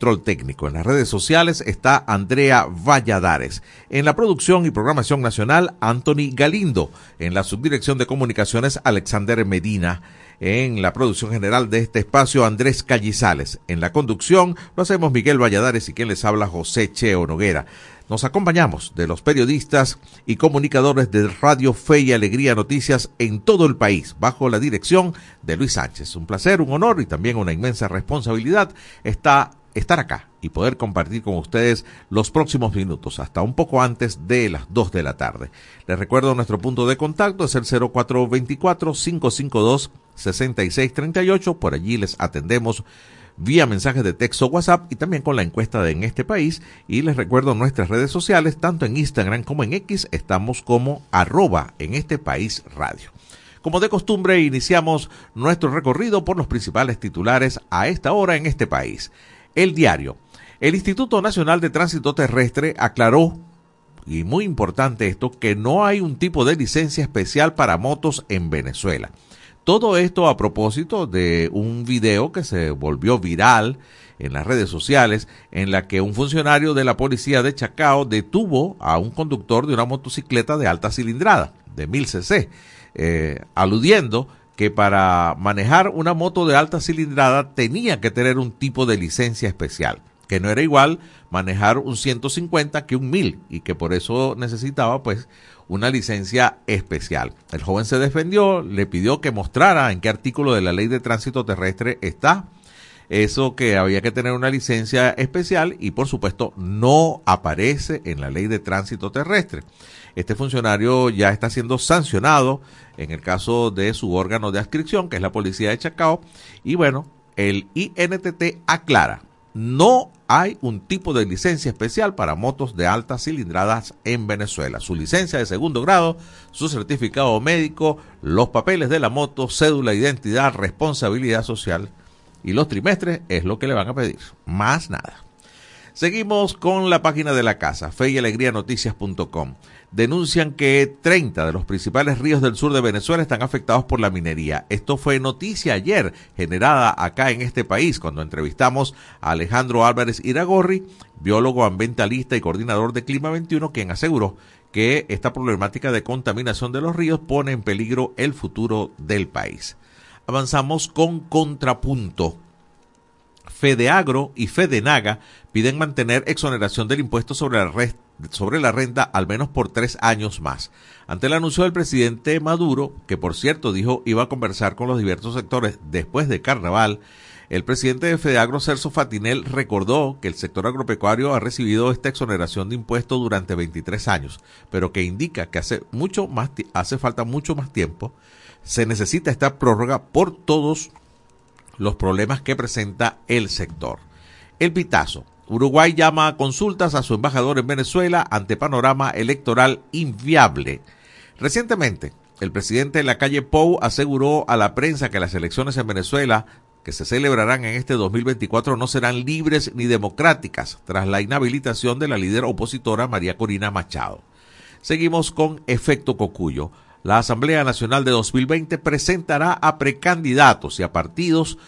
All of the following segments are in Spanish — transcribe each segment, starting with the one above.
control técnico. En las redes sociales está Andrea Valladares. En la producción y programación nacional, Anthony Galindo. En la subdirección de comunicaciones, Alexander Medina. En la producción general de este espacio, Andrés Callizales. En la conducción, lo hacemos Miguel Valladares y quien les habla, José Cheo Noguera. Nos acompañamos de los periodistas y comunicadores de Radio Fe y Alegría Noticias en todo el país, bajo la dirección de Luis Sánchez. Un placer, un honor y también una inmensa responsabilidad está estar acá y poder compartir con ustedes los próximos minutos, hasta un poco antes de las 2 de la tarde. Les recuerdo nuestro punto de contacto es el 0424-552-6638. Por allí les atendemos vía mensajes de texto WhatsApp y también con la encuesta de En este país. Y les recuerdo nuestras redes sociales, tanto en Instagram como en X, estamos como arroba en este país radio. Como de costumbre, iniciamos nuestro recorrido por los principales titulares a esta hora en este país. El diario. El Instituto Nacional de Tránsito Terrestre aclaró, y muy importante esto, que no hay un tipo de licencia especial para motos en Venezuela. Todo esto a propósito de un video que se volvió viral en las redes sociales en la que un funcionario de la policía de Chacao detuvo a un conductor de una motocicleta de alta cilindrada, de 1000 cc, eh, aludiendo que para manejar una moto de alta cilindrada tenía que tener un tipo de licencia especial, que no era igual manejar un 150 que un 1000 y que por eso necesitaba pues una licencia especial. El joven se defendió, le pidió que mostrara en qué artículo de la ley de tránsito terrestre está eso que había que tener una licencia especial y por supuesto no aparece en la ley de tránsito terrestre. Este funcionario ya está siendo sancionado en el caso de su órgano de adscripción, que es la policía de Chacao. Y bueno, el INTT aclara, no hay un tipo de licencia especial para motos de altas cilindradas en Venezuela. Su licencia de segundo grado, su certificado médico, los papeles de la moto, cédula, identidad, responsabilidad social y los trimestres es lo que le van a pedir. Más nada. Seguimos con la página de la casa, fe y alegría noticias.com denuncian que 30 de los principales ríos del sur de Venezuela están afectados por la minería. Esto fue noticia ayer generada acá en este país cuando entrevistamos a Alejandro Álvarez Iragorri, biólogo ambientalista y coordinador de Clima 21, quien aseguró que esta problemática de contaminación de los ríos pone en peligro el futuro del país. Avanzamos con contrapunto. Fedeagro y Fedenaga piden mantener exoneración del impuesto sobre la red sobre la renta al menos por tres años más. Ante el anuncio del presidente Maduro, que por cierto dijo iba a conversar con los diversos sectores después de carnaval, el presidente de Fedeagro, Cerso Fatinel, recordó que el sector agropecuario ha recibido esta exoneración de impuestos durante 23 años, pero que indica que hace, mucho más, hace falta mucho más tiempo. Se necesita esta prórroga por todos los problemas que presenta el sector. El pitazo. Uruguay llama a consultas a su embajador en Venezuela ante panorama electoral inviable. Recientemente, el presidente de la calle Pou aseguró a la prensa que las elecciones en Venezuela que se celebrarán en este 2024 no serán libres ni democráticas tras la inhabilitación de la líder opositora María Corina Machado. Seguimos con efecto cocuyo. La Asamblea Nacional de 2020 presentará a precandidatos y a partidos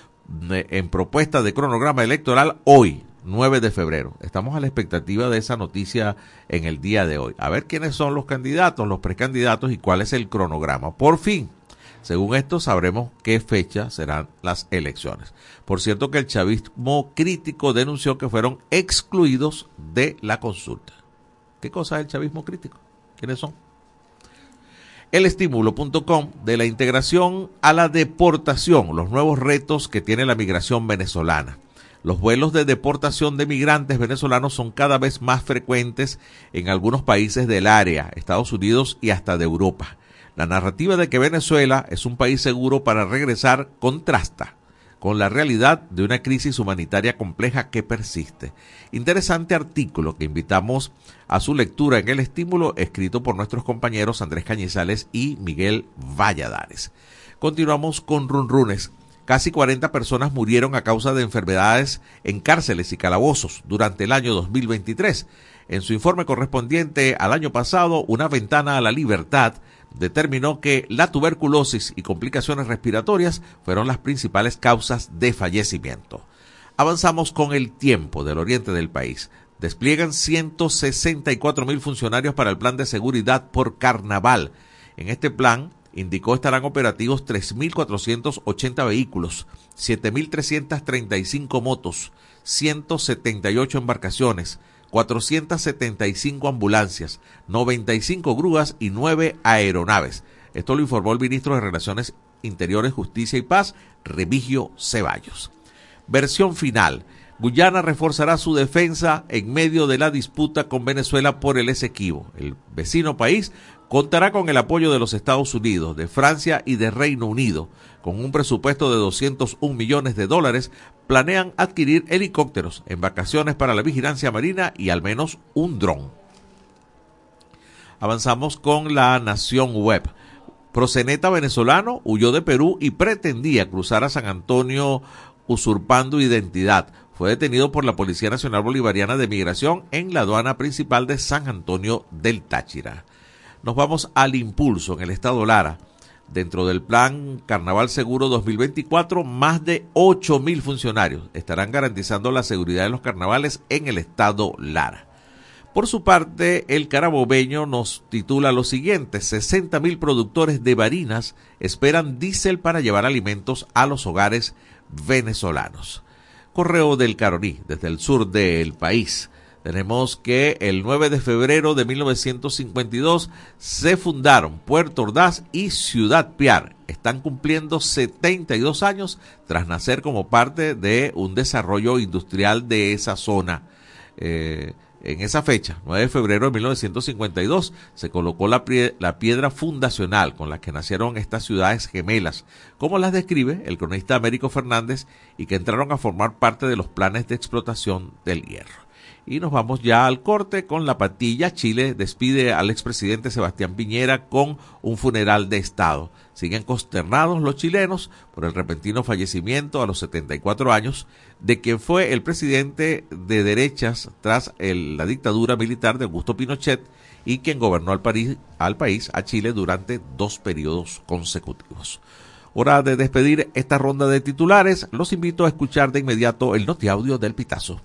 en propuesta de cronograma electoral hoy, 9 de febrero. Estamos a la expectativa de esa noticia en el día de hoy. A ver quiénes son los candidatos, los precandidatos y cuál es el cronograma. Por fin, según esto, sabremos qué fecha serán las elecciones. Por cierto que el chavismo crítico denunció que fueron excluidos de la consulta. ¿Qué cosa es el chavismo crítico? ¿Quiénes son? El estímulo.com de la integración a la deportación, los nuevos retos que tiene la migración venezolana. Los vuelos de deportación de migrantes venezolanos son cada vez más frecuentes en algunos países del área, Estados Unidos y hasta de Europa. La narrativa de que Venezuela es un país seguro para regresar contrasta con la realidad de una crisis humanitaria compleja que persiste. Interesante artículo que invitamos a su lectura en el estímulo escrito por nuestros compañeros Andrés Cañizales y Miguel Valladares. Continuamos con Runrunes Casi 40 personas murieron a causa de enfermedades en cárceles y calabozos durante el año 2023. En su informe correspondiente al año pasado, Una ventana a la libertad determinó que la tuberculosis y complicaciones respiratorias fueron las principales causas de fallecimiento. Avanzamos con el tiempo del oriente del país. Despliegan 164 mil funcionarios para el plan de seguridad por carnaval. En este plan, indicó estarán operativos 3.480 vehículos, 7.335 motos, 178 embarcaciones, 475 ambulancias, 95 grúas y 9 aeronaves. Esto lo informó el ministro de Relaciones Interiores, Justicia y Paz, Remigio Ceballos. Versión final. Guyana reforzará su defensa en medio de la disputa con Venezuela por el Esequibo. El vecino país contará con el apoyo de los Estados Unidos, de Francia y de Reino Unido. Con un presupuesto de 201 millones de dólares, planean adquirir helicópteros, embarcaciones para la vigilancia marina y al menos un dron. Avanzamos con la Nación Web. Proceneta venezolano huyó de Perú y pretendía cruzar a San Antonio usurpando identidad. Fue detenido por la Policía Nacional Bolivariana de Migración en la aduana principal de San Antonio del Táchira. Nos vamos al impulso en el estado Lara. Dentro del plan Carnaval Seguro 2024, más de 8 mil funcionarios estarán garantizando la seguridad de los carnavales en el estado Lara. Por su parte, el carabobeño nos titula lo siguiente, 60 mil productores de varinas esperan diésel para llevar alimentos a los hogares venezolanos. Correo del Caroní, desde el sur del país. Tenemos que el 9 de febrero de 1952 se fundaron Puerto Ordaz y Ciudad Piar. Están cumpliendo 72 años tras nacer como parte de un desarrollo industrial de esa zona. Eh, en esa fecha, 9 de febrero de 1952, se colocó la, piedra fundacional con la que nacieron estas ciudades gemelas, como las describe el cronista Américo Fernández, y que entraron a formar parte de los planes de explotación del hierro. Y nos vamos ya al corte con la patilla. Chile despide al expresidente Sebastián Piñera con un funeral de Estado. Siguen consternados los chilenos por el repentino fallecimiento a los 74 años de quien fue el presidente de derechas tras la dictadura militar de Augusto Pinochet y quien gobernó al, al país, a Chile, durante dos periodos consecutivos. Hora de despedir esta ronda de titulares. Los invito a escuchar de inmediato el notiaudio del Pitazo.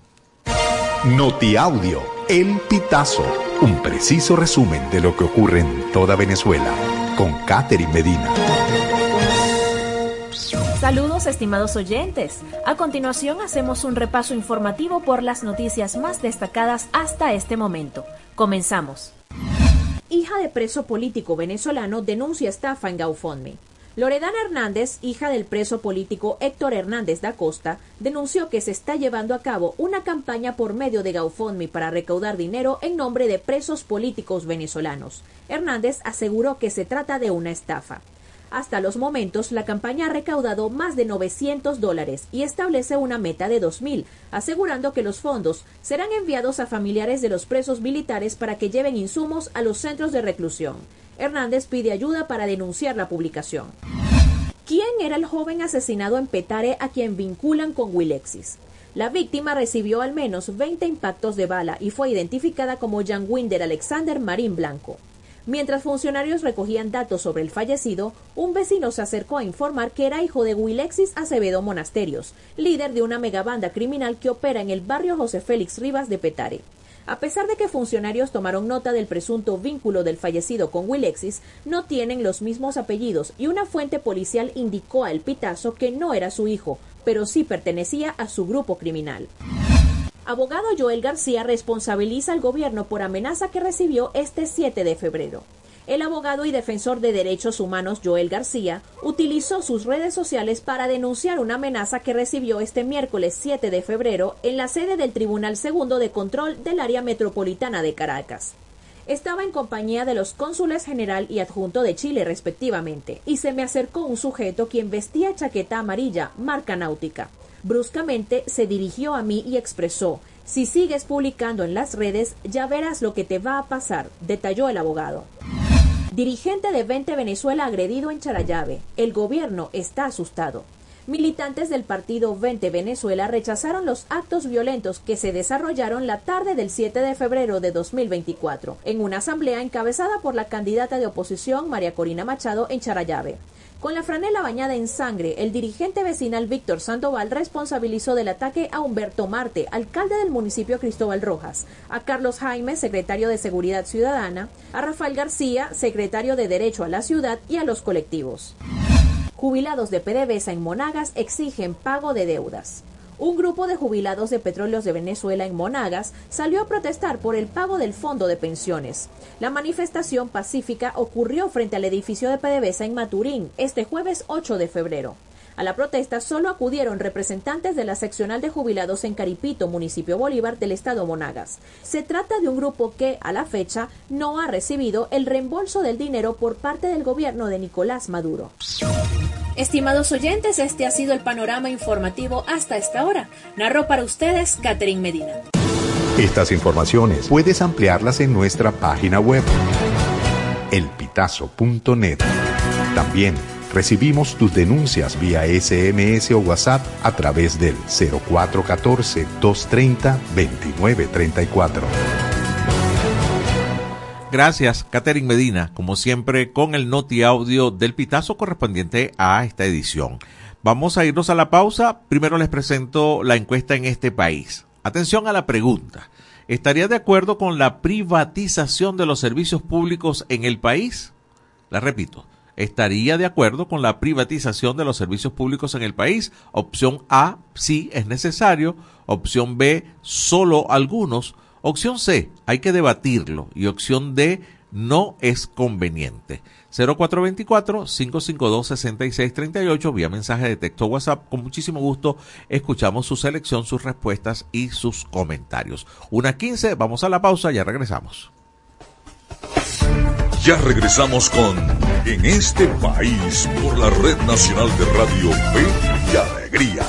Notiaudio, El Pitazo, un preciso resumen de lo que ocurre en toda Venezuela, con Catherine Medina. Saludos estimados oyentes. A continuación hacemos un repaso informativo por las noticias más destacadas hasta este momento. Comenzamos. Hija de preso político venezolano denuncia estafa en GoFundMe. Loredana Hernández, hija del preso político Héctor Hernández da Costa, denunció que se está llevando a cabo una campaña por medio de GoFundMe para recaudar dinero en nombre de presos políticos venezolanos. Hernández aseguró que se trata de una estafa. Hasta los momentos, la campaña ha recaudado más de 900 dólares y establece una meta de 2.000, asegurando que los fondos serán enviados a familiares de los presos militares para que lleven insumos a los centros de reclusión. Hernández pide ayuda para denunciar la publicación. ¿Quién era el joven asesinado en Petare a quien vinculan con Wilexis? La víctima recibió al menos 20 impactos de bala y fue identificada como Jan Winder Alexander Marín Blanco. Mientras funcionarios recogían datos sobre el fallecido, un vecino se acercó a informar que era hijo de Wilexis Acevedo Monasterios, líder de una megabanda criminal que opera en el barrio José Félix Rivas de Petare. A pesar de que funcionarios tomaron nota del presunto vínculo del fallecido con Wilexis, no tienen los mismos apellidos y una fuente policial indicó a El Pitazo que no era su hijo, pero sí pertenecía a su grupo criminal. Abogado Joel García responsabiliza al gobierno por amenaza que recibió este 7 de febrero. El abogado y defensor de derechos humanos Joel García utilizó sus redes sociales para denunciar una amenaza que recibió este miércoles 7 de febrero en la sede del Tribunal Segundo de Control del Área Metropolitana de Caracas. Estaba en compañía de los cónsules general y adjunto de Chile respectivamente, y se me acercó un sujeto quien vestía chaqueta amarilla, marca náutica. Bruscamente se dirigió a mí y expresó Si sigues publicando en las redes, ya verás lo que te va a pasar, detalló el abogado. Dirigente de 20 Venezuela agredido en Charayave. El gobierno está asustado. Militantes del partido 20 Venezuela rechazaron los actos violentos que se desarrollaron la tarde del 7 de febrero de 2024 en una asamblea encabezada por la candidata de oposición María Corina Machado en Charayave. Con la franela bañada en sangre, el dirigente vecinal Víctor Sandoval responsabilizó del ataque a Humberto Marte, alcalde del municipio Cristóbal Rojas, a Carlos Jaime, secretario de Seguridad Ciudadana, a Rafael García, secretario de Derecho a la Ciudad y a los colectivos. Jubilados de PDVSA en Monagas exigen pago de deudas un grupo de jubilados de petróleos de Venezuela en Monagas salió a protestar por el pago del fondo de pensiones. La manifestación pacífica ocurrió frente al edificio de PDVSA en Maturín este jueves 8 de febrero. A la protesta solo acudieron representantes de la seccional de jubilados en Caripito, municipio Bolívar del estado Monagas. Se trata de un grupo que, a la fecha, no ha recibido el reembolso del dinero por parte del gobierno de Nicolás Maduro. Estimados oyentes, este ha sido el panorama informativo hasta esta hora. Narró para ustedes Catherine Medina. Estas informaciones puedes ampliarlas en nuestra página web, elpitazo.net. También recibimos tus denuncias vía SMS o WhatsApp a través del 0414-230-2934. Gracias, Catherine Medina, como siempre, con el noti audio del pitazo correspondiente a esta edición. Vamos a irnos a la pausa. Primero les presento la encuesta en este país. Atención a la pregunta. ¿Estaría de acuerdo con la privatización de los servicios públicos en el país? La repito. ¿Estaría de acuerdo con la privatización de los servicios públicos en el país? Opción A, sí es necesario. Opción B, solo algunos. Opción C, hay que debatirlo. Y opción D, no es conveniente. 0424-552-6638 vía mensaje de texto WhatsApp. Con muchísimo gusto escuchamos su selección, sus respuestas y sus comentarios. Una 15, vamos a la pausa, ya regresamos. Ya regresamos con En este país por la Red Nacional de Radio Fe y Alegría.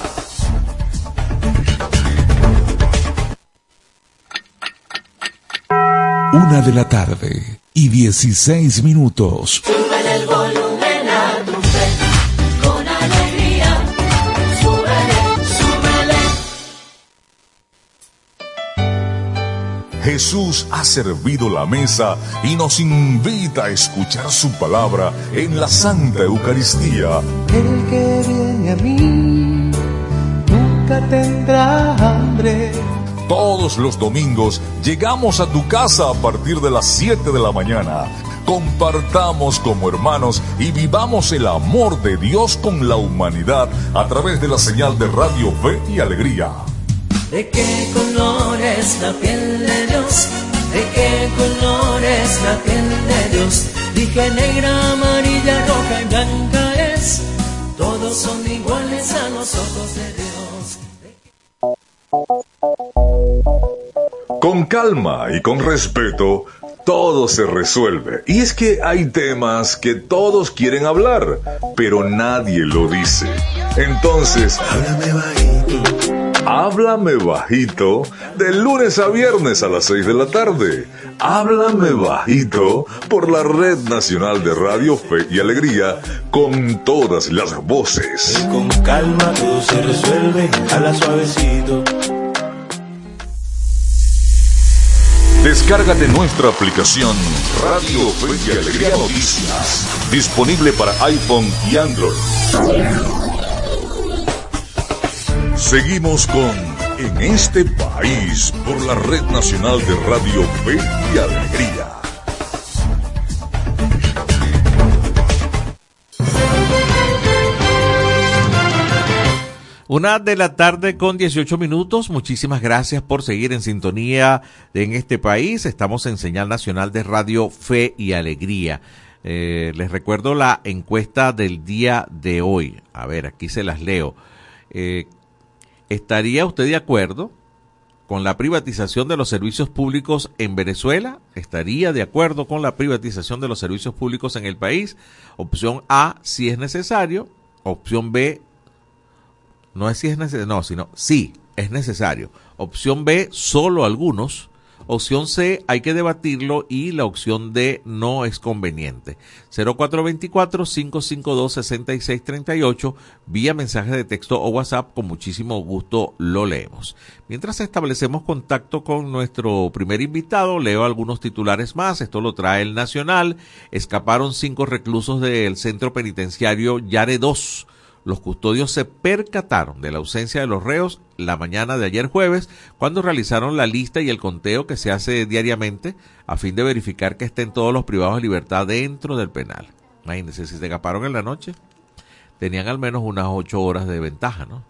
Una de la tarde y 16 minutos. Súbele el volumen Jesús ha servido la mesa y nos invita a escuchar su palabra en la Santa Eucaristía. El que viene a mí nunca tendrá hambre. Todos los domingos llegamos a tu casa a partir de las 7 de la mañana. Compartamos como hermanos y vivamos el amor de Dios con la humanidad a través de la señal de Radio Fe y Alegría. ¿De qué color es la piel de Dios? ¿De qué color es la piel de Dios? Dije negra, amarilla, roja y blanca es. Todos son iguales a los ojos de Dios. Con calma y con respeto, todo se resuelve. Y es que hay temas que todos quieren hablar, pero nadie lo dice. Entonces, háblame bajito. Háblame bajito de lunes a viernes a las 6 de la tarde. Háblame bajito por la Red Nacional de Radio Fe y Alegría con todas las voces. Con calma todo se resuelve, a la suavecito. Descárgate nuestra aplicación Radio Fe y Alegría Noticias, disponible para iPhone y Android. Seguimos con En este país por la Red Nacional de Radio Fe y Alegría. Una de la tarde con 18 minutos. Muchísimas gracias por seguir en sintonía en este país. Estamos en señal nacional de Radio Fe y Alegría. Eh, les recuerdo la encuesta del día de hoy. A ver, aquí se las leo. Eh, ¿Estaría usted de acuerdo con la privatización de los servicios públicos en Venezuela? ¿Estaría de acuerdo con la privatización de los servicios públicos en el país? Opción A, si es necesario. Opción B, no es si es necesario, no, sino sí, es necesario. Opción B, solo algunos. Opción C, hay que debatirlo y la opción D no es conveniente. 0424-552-6638, vía mensaje de texto o WhatsApp, con muchísimo gusto lo leemos. Mientras establecemos contacto con nuestro primer invitado, leo algunos titulares más. Esto lo trae el Nacional. Escaparon cinco reclusos del centro penitenciario Yare 2 los custodios se percataron de la ausencia de los reos la mañana de ayer jueves cuando realizaron la lista y el conteo que se hace diariamente a fin de verificar que estén todos los privados de libertad dentro del penal. Imagínense, si se escaparon en la noche, tenían al menos unas ocho horas de ventaja, ¿no?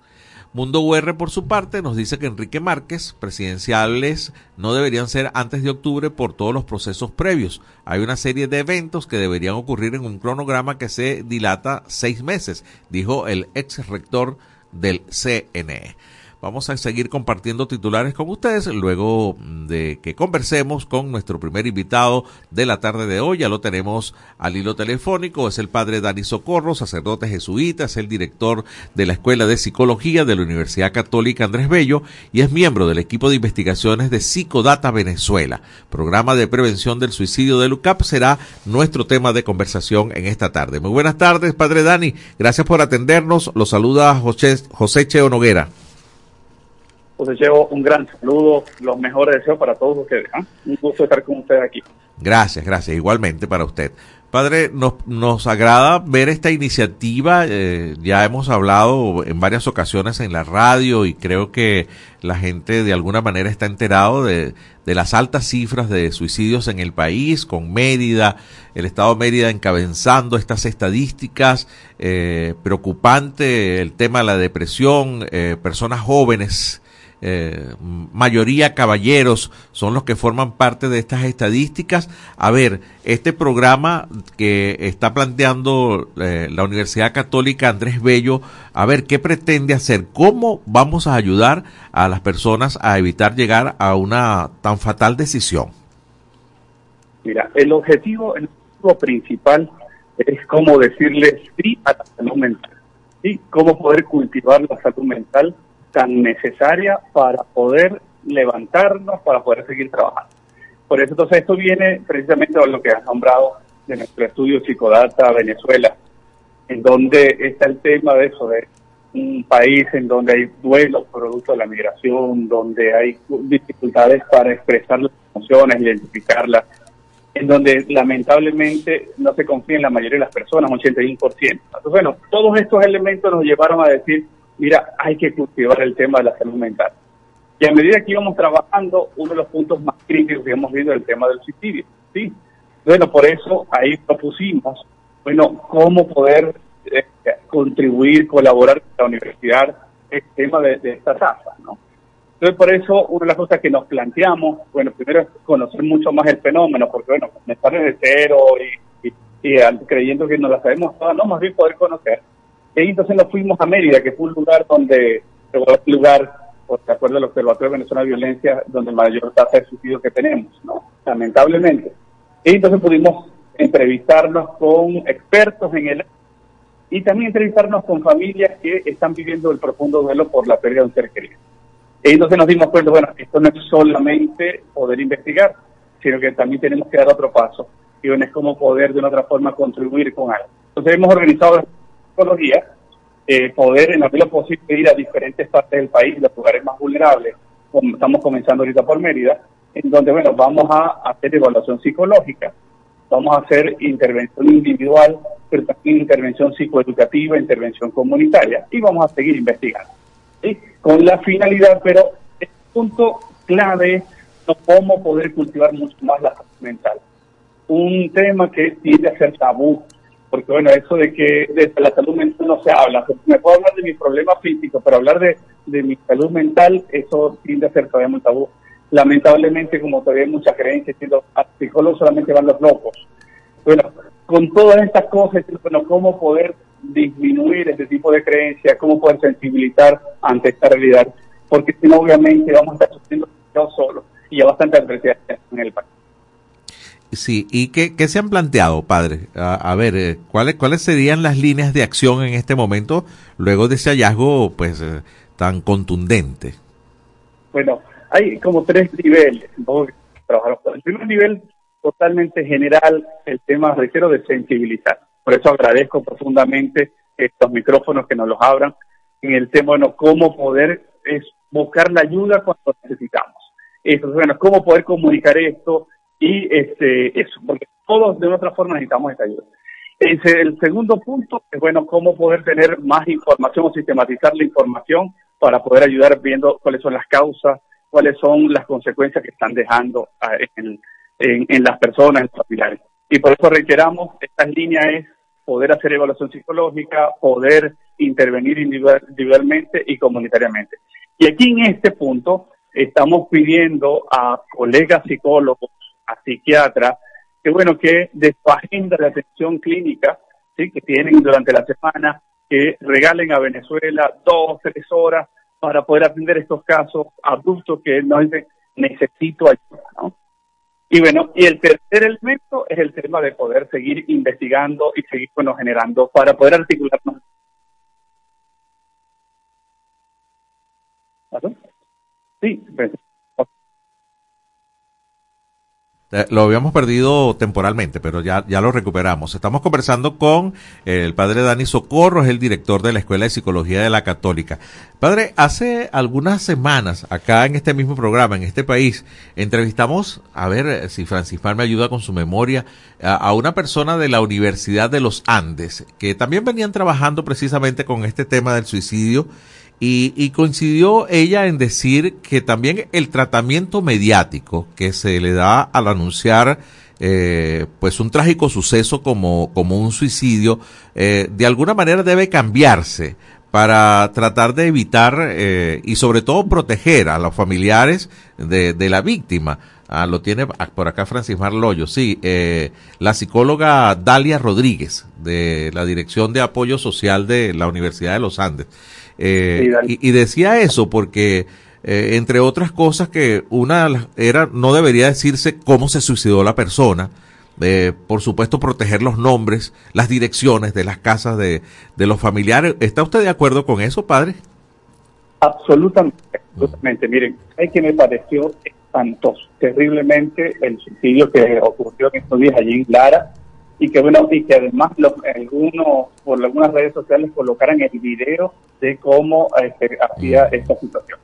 Mundo UR, por su parte, nos dice que Enrique Márquez, presidenciales no deberían ser antes de octubre por todos los procesos previos. Hay una serie de eventos que deberían ocurrir en un cronograma que se dilata seis meses, dijo el ex rector del CNE. Vamos a seguir compartiendo titulares con ustedes luego de que conversemos con nuestro primer invitado de la tarde de hoy. Ya lo tenemos al hilo telefónico. Es el padre Dani Socorro, sacerdote jesuita, es el director de la Escuela de Psicología de la Universidad Católica Andrés Bello y es miembro del equipo de investigaciones de Psicodata Venezuela. Programa de prevención del suicidio de LUCAP será nuestro tema de conversación en esta tarde. Muy buenas tardes, padre Dani. Gracias por atendernos. Lo saluda José, José Cheo Noguera. José llevo un gran saludo, los mejores deseos para todos ustedes. ¿ah? Un gusto estar con ustedes aquí. Gracias, gracias. Igualmente para usted. Padre, nos, nos agrada ver esta iniciativa. Eh, ya hemos hablado en varias ocasiones en la radio y creo que la gente de alguna manera está enterado de, de las altas cifras de suicidios en el país, con Mérida, el Estado de Mérida encabezando estas estadísticas. Eh, preocupante el tema de la depresión, eh, personas jóvenes eh, mayoría caballeros son los que forman parte de estas estadísticas. A ver, este programa que está planteando eh, la Universidad Católica Andrés Bello, a ver, ¿qué pretende hacer? ¿Cómo vamos a ayudar a las personas a evitar llegar a una tan fatal decisión? Mira, el objetivo, el objetivo principal es cómo decirle sí a la salud mental. ¿sí? Cómo poder cultivar la salud mental tan necesaria para poder levantarnos, para poder seguir trabajando. Por eso entonces esto viene precisamente a lo que has nombrado de nuestro estudio Psicodata Venezuela, en donde está el tema de eso, de un país en donde hay duelos producto de la migración, donde hay dificultades para expresar las emociones, identificarlas, en donde lamentablemente no se confía en la mayoría de las personas, un 81%. Entonces, bueno, todos estos elementos nos llevaron a decir, mira, hay que cultivar el tema de la salud mental. Y a medida que íbamos trabajando, uno de los puntos más críticos que hemos visto es el tema del suicidio. ¿sí? Bueno, por eso ahí propusimos, bueno, cómo poder eh, contribuir, colaborar con la universidad el tema de, esta tasa, ¿no? Entonces, por eso, una de las cosas que nos planteamos, bueno, primero es conocer mucho más el fenómeno, porque, bueno, estar desde cero y, y, creyendo que nos la sabemos todas, no, más bien poder conocer y entonces nos fuimos a Mérida, que fue un lugar donde, un lugar, por de acuerdo al Observatorio de Venezuela de Violencia, donde mayor tasa de suicidio que tenemos, ¿no? Lamentablemente. Y entonces pudimos entrevistarnos con expertos en el y también entrevistarnos con familias que están viviendo el profundo duelo por la pérdida de un ser querido. Y entonces nos dimos cuenta, bueno, esto no es solamente poder investigar, sino que también tenemos que dar otro paso. Y bueno, es como poder de una otra forma contribuir con algo. Entonces hemos organizado psicología, eh, poder en la medida posible ir a diferentes partes del país, los lugares más vulnerables, como estamos comenzando ahorita por Mérida, en donde, bueno, vamos a hacer evaluación psicológica, vamos a hacer intervención individual, pero también intervención psicoeducativa, intervención comunitaria, y vamos a seguir investigando. ¿sí? Con la finalidad, pero el punto clave es cómo poder cultivar mucho más la salud mental. Un tema que tiende a ser tabú porque bueno, eso de que de la salud mental no se habla. Me puedo hablar de mi problema físico, pero hablar de, de mi salud mental, eso tiende a ser todavía muy tabú. Lamentablemente, como todavía hay muchas creencias, a psicólogos solamente van los locos. Bueno, con todas estas cosas, bueno, ¿cómo poder disminuir este tipo de creencias? ¿Cómo poder sensibilizar ante esta realidad? Porque si no, obviamente vamos a estar sufriendo solo y ya bastante adversidad en el país. Sí, ¿y qué, qué, se han planteado, padre? A, ver, eh, ¿cuáles, ¿cuáles serían las líneas de acción en este momento luego de ese hallazgo pues tan contundente? Bueno, hay como tres niveles trabajar. El primer nivel, totalmente general, el tema, reitero, de sensibilizar. Por eso agradezco profundamente estos micrófonos que nos los abran en el tema, bueno, cómo poder buscar la ayuda cuando necesitamos. Eso, bueno, cómo poder comunicar esto y este, eso, porque todos de otra forma necesitamos esta ayuda. el segundo punto es, bueno, cómo poder tener más información o sistematizar la información para poder ayudar viendo cuáles son las causas, cuáles son las consecuencias que están dejando ah, en, en, las personas, en los familiares. Y por eso reiteramos, esta línea es poder hacer evaluación psicológica, poder intervenir individualmente y comunitariamente. Y aquí en este punto estamos pidiendo a colegas psicólogos, a psiquiatras, que bueno, que de su agenda de atención clínica, ¿sí? que tienen durante la semana, que regalen a Venezuela dos, tres horas para poder atender estos casos adultos que no dicen necesito ayuda, ¿no? Y bueno, y el tercer elemento es el tema de poder seguir investigando y seguir bueno, generando para poder articularnos. Sí, pues, eh, lo habíamos perdido temporalmente, pero ya, ya lo recuperamos. Estamos conversando con el padre Dani Socorro, es el director de la Escuela de Psicología de la Católica. Padre, hace algunas semanas, acá en este mismo programa, en este país, entrevistamos, a ver eh, si Francisco me ayuda con su memoria, a, una persona de la Universidad de los Andes, que también venían trabajando precisamente con este tema del suicidio y, coincidió ella en decir que también el tratamiento mediático que se le da al anunciar eh, pues un trágico suceso como, como un suicidio, eh, de alguna manera debe cambiarse para tratar de evitar eh, y sobre todo proteger a los familiares de, de la víctima. Ah, lo tiene por acá Francis Marloyo, sí, la psicóloga Dalia Rodríguez de la Dirección de Apoyo Social de la Universidad de los Andes. Eh, y, decía eso porque, eh, entre otras cosas, que una era, no debería decirse cómo se suicidó la persona, eh, por supuesto proteger los nombres, las direcciones de las casas de, de los familiares. ¿Está usted de acuerdo con eso, padre? Absolutamente, absolutamente. Miren, hay que me pareció espantoso, terriblemente el suicidio que ocurrió en estos días allí en Lara y que bueno y que además los, algunos por algunas redes sociales colocaran el video de cómo este, hacía mm. esta situación.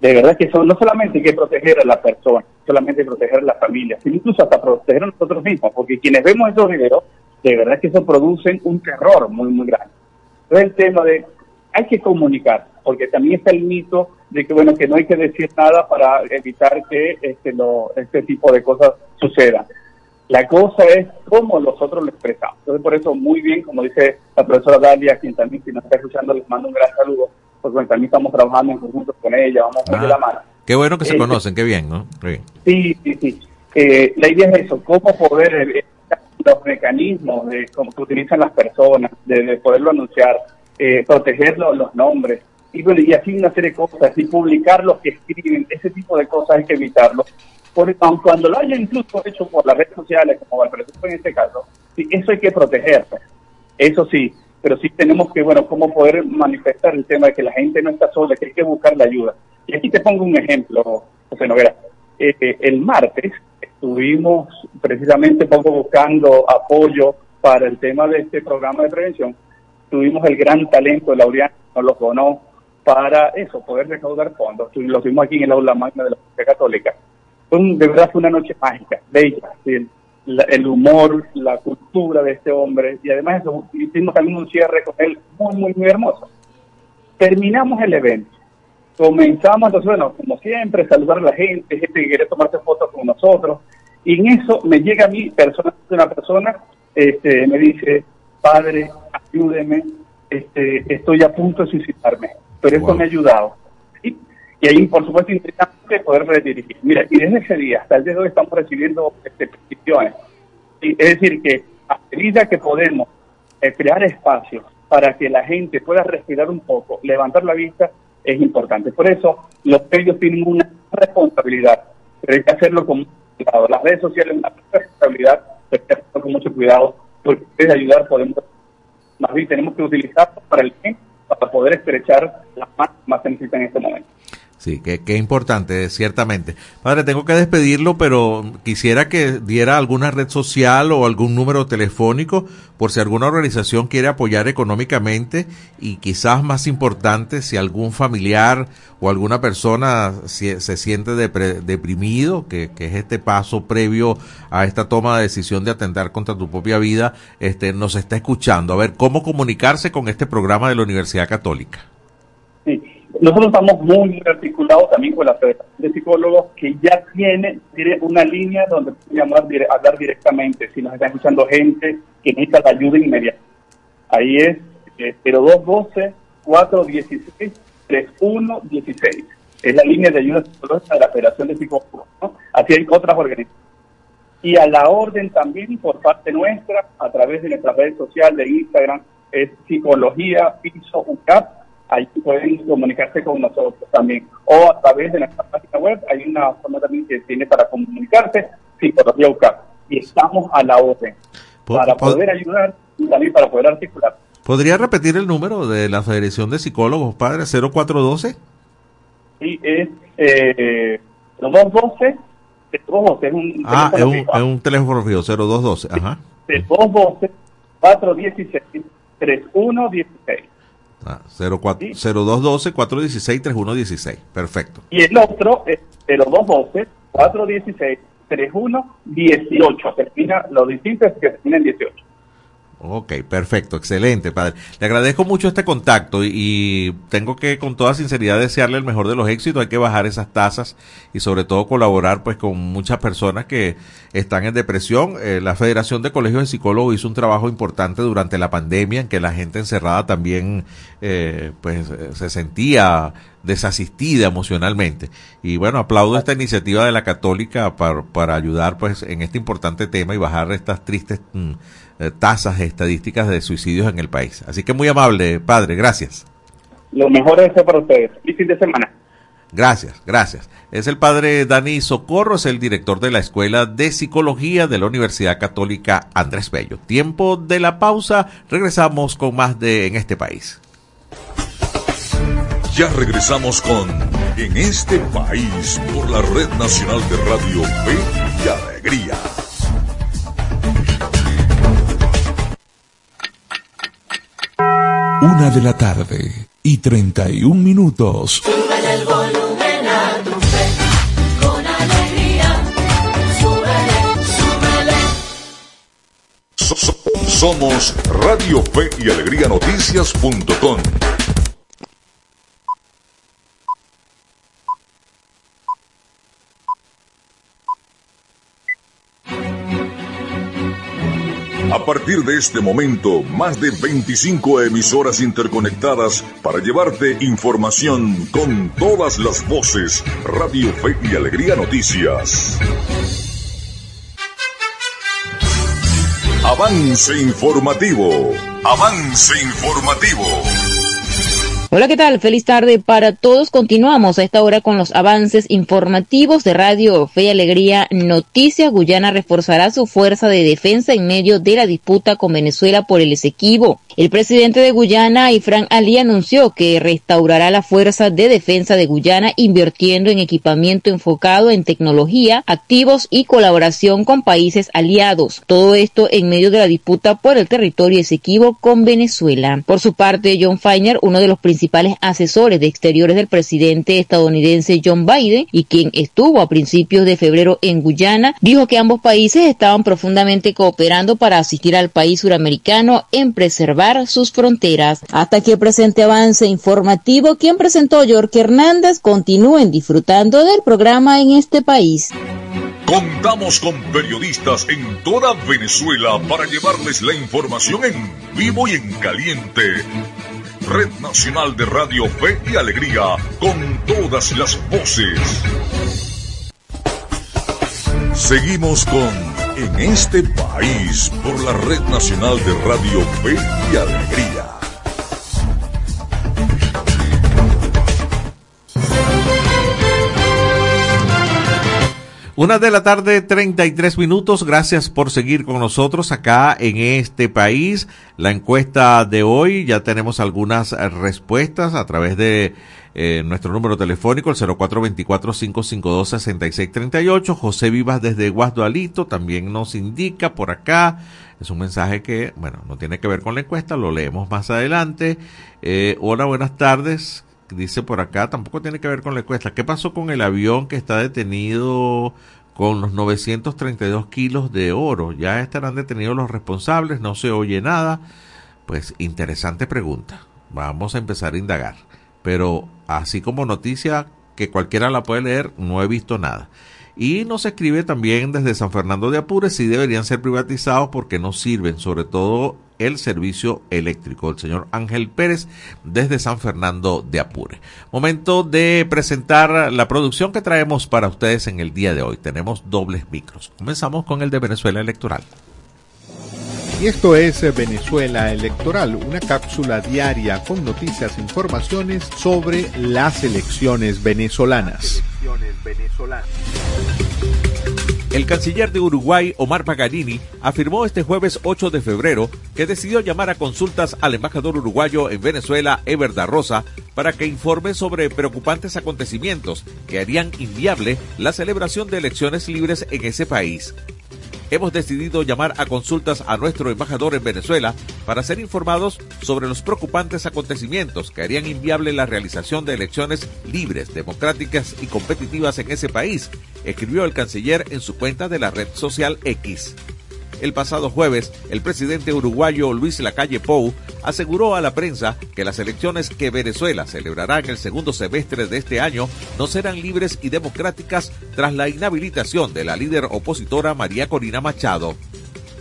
De verdad que son, no solamente hay que proteger a la persona, solamente proteger a la familia, sino incluso hasta proteger a nosotros mismos, porque quienes vemos esos videos, de verdad que eso producen un terror muy, muy grande. Entonces el tema de, hay que comunicar, porque también está el mito de que, bueno, que no hay que decir nada para evitar que este, lo, este tipo de cosas sucedan. La cosa es cómo nosotros lo expresamos. Entonces, por eso, muy bien, como dice la profesora Dalia, quien también, si nos está escuchando, les mando un gran saludo, porque también estamos trabajando en conjunto con ella, vamos a poner la mano. Qué bueno que se eh, conocen, qué bien, ¿no? Sí, sí, sí. Eh, la idea es eso, cómo poder, eh, los mecanismos de cómo que utilizan las personas, de, poderlo anunciar, proteger los nombres, y bueno, y así una serie de cosas, y publicar los que escriben, ese tipo de cosas hay que evitarlo cuando lo haya incluso hecho por las redes sociales, como Valparaíso en este caso, sí, eso hay que protegerse. Eso sí, pero sí tenemos que, bueno, cómo poder manifestar el tema de que la gente no está sola, que hay que buscar la ayuda. Y aquí te pongo un ejemplo, José Noguera. Eh, eh, el martes estuvimos precisamente poco buscando apoyo para el tema de este programa de prevención. Tuvimos el gran talento de Laureano, nos lo donó para eso, poder recaudar fondos. Lo tuvimos aquí en el aula magna de la Universidad Católica de verdad fue una noche mágica, bella, el, el, humor, la cultura de este hombre y además eso, hicimos también un cierre con él muy, muy, muy hermoso. Terminamos el evento, comenzamos entonces, bueno, como siempre, saludar a la gente, gente que quiere tomarse fotos con nosotros y en eso me llega a mí persona, una persona, este, me dice, padre, ayúdeme, este, estoy a punto de suicidarme, pero esto me ha ayudado y ahí, por supuesto, interesante poder redirigir. Mira, y desde ese día hasta el día de hoy estamos recibiendo este, peticiones. Es decir, que a medida que podemos eh, crear espacios para que la gente pueda respirar un poco, levantar la vista, es importante. Por eso, los medios tienen una responsabilidad, pero hay que hacerlo con mucho cuidado. Las redes sociales una responsabilidad, pero hay que hacerlo con mucho cuidado, porque de ayudar podemos, más bien tenemos que utilizarlo para el bien, para poder estrechar las manos más necesitan en este momento. Sí, qué, qué importante, ciertamente. Padre, tengo que despedirlo, pero quisiera que diera alguna red social o algún número telefónico por si alguna organización quiere apoyar económicamente y quizás más importante, si algún familiar o alguna persona se, siente deprimido, que, que es este paso previo a esta toma de decisión de atentar contra tu propia vida, este, nos está escuchando. A ver, ¿cómo comunicarse con este programa de la Universidad Católica? Sí. Nosotros estamos muy articulados también con la Federación de Psicólogos que ya tiene, tiene una línea donde pueden llamar, hablar directamente si nos está escuchando gente que necesita la ayuda inmediata. Ahí es eh, 0212-416-3116. Es la línea de ayuda psicológica de la Federación de Psicólogos. ¿no? Así hay otras organizaciones. Y a la orden también por parte nuestra, a través de nuestra red social de Instagram, es Psicología Piso UCAP. Ahí pueden comunicarse con nosotros también. O a través de nuestra página web, hay una forma también que tiene para comunicarse, Psicología UCAP. Y estamos a la orden para po- poder ayudar y también para poder articular. ¿Podría repetir el número de la Federación de Psicólogos, padre? 0412. Y es eh, los 212, el 212 es un Ah, es teléfono un, es un teléfono fijo, 0212. Ajá. el 212 416 3116 Ah, 04 0212 416 3116. Perfecto. y el otro es 0212 416 3118 termina lo distinto es que termina en 18 Ok, perfecto, excelente, padre. Le agradezco mucho este contacto y, tengo que con toda sinceridad desearle el mejor de los éxitos. Hay que bajar esas tasas y sobre todo colaborar pues con muchas personas que están en depresión. Eh, la Federación de Colegios de Psicólogos hizo un trabajo importante durante la pandemia en que la gente encerrada también eh, pues eh, se sentía desasistida emocionalmente. Y bueno, aplaudo esta iniciativa de la Católica para, para ayudar pues en este importante tema y bajar estas tristes mm, eh, tasas estadísticas de suicidios en el país. Así que muy amable, padre, gracias. lo mejor es para ustedes y fin de semana Gracias, gracias. Es el padre Dani Socorro, es el director de la Escuela de Psicología de la Universidad Católica Andrés Bello. Tiempo de la pausa, regresamos con más de En este país. Ya regresamos con En este país por la Red Nacional de Radio Fe y Alegría. Una de la tarde y 31 minutos. Súbele el volumen a tu fe, con alegría. Súbele, súbele. So- so- somos Radio Fe y Alegría Noticias.com. A partir de este momento, más de 25 emisoras interconectadas para llevarte información con todas las voces. Radio Fe y Alegría Noticias. Avance informativo. Avance informativo. Hola, ¿qué tal? Feliz tarde para todos. Continuamos a esta hora con los avances informativos de Radio Fe y Alegría Noticias. Guyana reforzará su fuerza de defensa en medio de la disputa con Venezuela por el Esequibo. El presidente de Guyana, Ifran Ali, anunció que restaurará la fuerza de defensa de Guyana invirtiendo en equipamiento enfocado en tecnología, activos y colaboración con países aliados. Todo esto en medio de la disputa por el territorio Esequibo con Venezuela. Por su parte, John Feiner, uno de los principales asesores de exteriores del presidente estadounidense John Biden y quien estuvo a principios de febrero en Guyana, dijo que ambos países estaban profundamente cooperando para asistir al país suramericano en preservar sus fronteras. Hasta que presente avance informativo, quien presentó York Hernández, continúen disfrutando del programa en este país. Contamos con periodistas en toda Venezuela para llevarles la información en vivo y en caliente. Red Nacional de Radio Fe y Alegría, con todas las voces. Seguimos con En este país por la Red Nacional de Radio Fe y Alegría. Una de la tarde, 33 minutos. Gracias por seguir con nosotros acá en este país. La encuesta de hoy, ya tenemos algunas respuestas a través de Eh, nuestro número telefónico, el 0424-552-6638. José Vivas desde Guasdualito también nos indica por acá. Es un mensaje que, bueno, no tiene que ver con la encuesta, lo leemos más adelante. Eh, hola, buenas tardes. Dice por acá, tampoco tiene que ver con la encuesta. ¿Qué pasó con el avión que está detenido con los 932 kilos de oro? ¿Ya estarán detenidos los responsables? No se oye nada. Pues interesante pregunta. Vamos a empezar a indagar. Pero así como noticia que cualquiera la puede leer, no he visto nada. Y nos escribe también desde San Fernando de Apure si deberían ser privatizados porque no sirven, sobre todo el servicio eléctrico. El señor Ángel Pérez desde San Fernando de Apure. Momento de presentar la producción que traemos para ustedes en el día de hoy. Tenemos dobles micros. Comenzamos con el de Venezuela Electoral. Y esto es Venezuela Electoral, una cápsula diaria con noticias e informaciones sobre las elecciones venezolanas. El canciller de Uruguay, Omar Paganini, afirmó este jueves 8 de febrero que decidió llamar a consultas al embajador uruguayo en Venezuela, Ever da Rosa, para que informe sobre preocupantes acontecimientos que harían inviable la celebración de elecciones libres en ese país hemos decidido llamar a consultas a nuestro embajador en Venezuela para ser informados sobre los preocupantes acontecimientos que harían inviable la realización de elecciones libres, democráticas y competitivas en ese país, escribió el canciller en su cuenta de la red social X. El pasado jueves, el presidente uruguayo Luis Lacalle Pou aseguró a la prensa que las elecciones que Venezuela celebrará en el segundo semestre de este año no serán libres y democráticas tras la inhabilitación de la líder opositora María Corina Machado.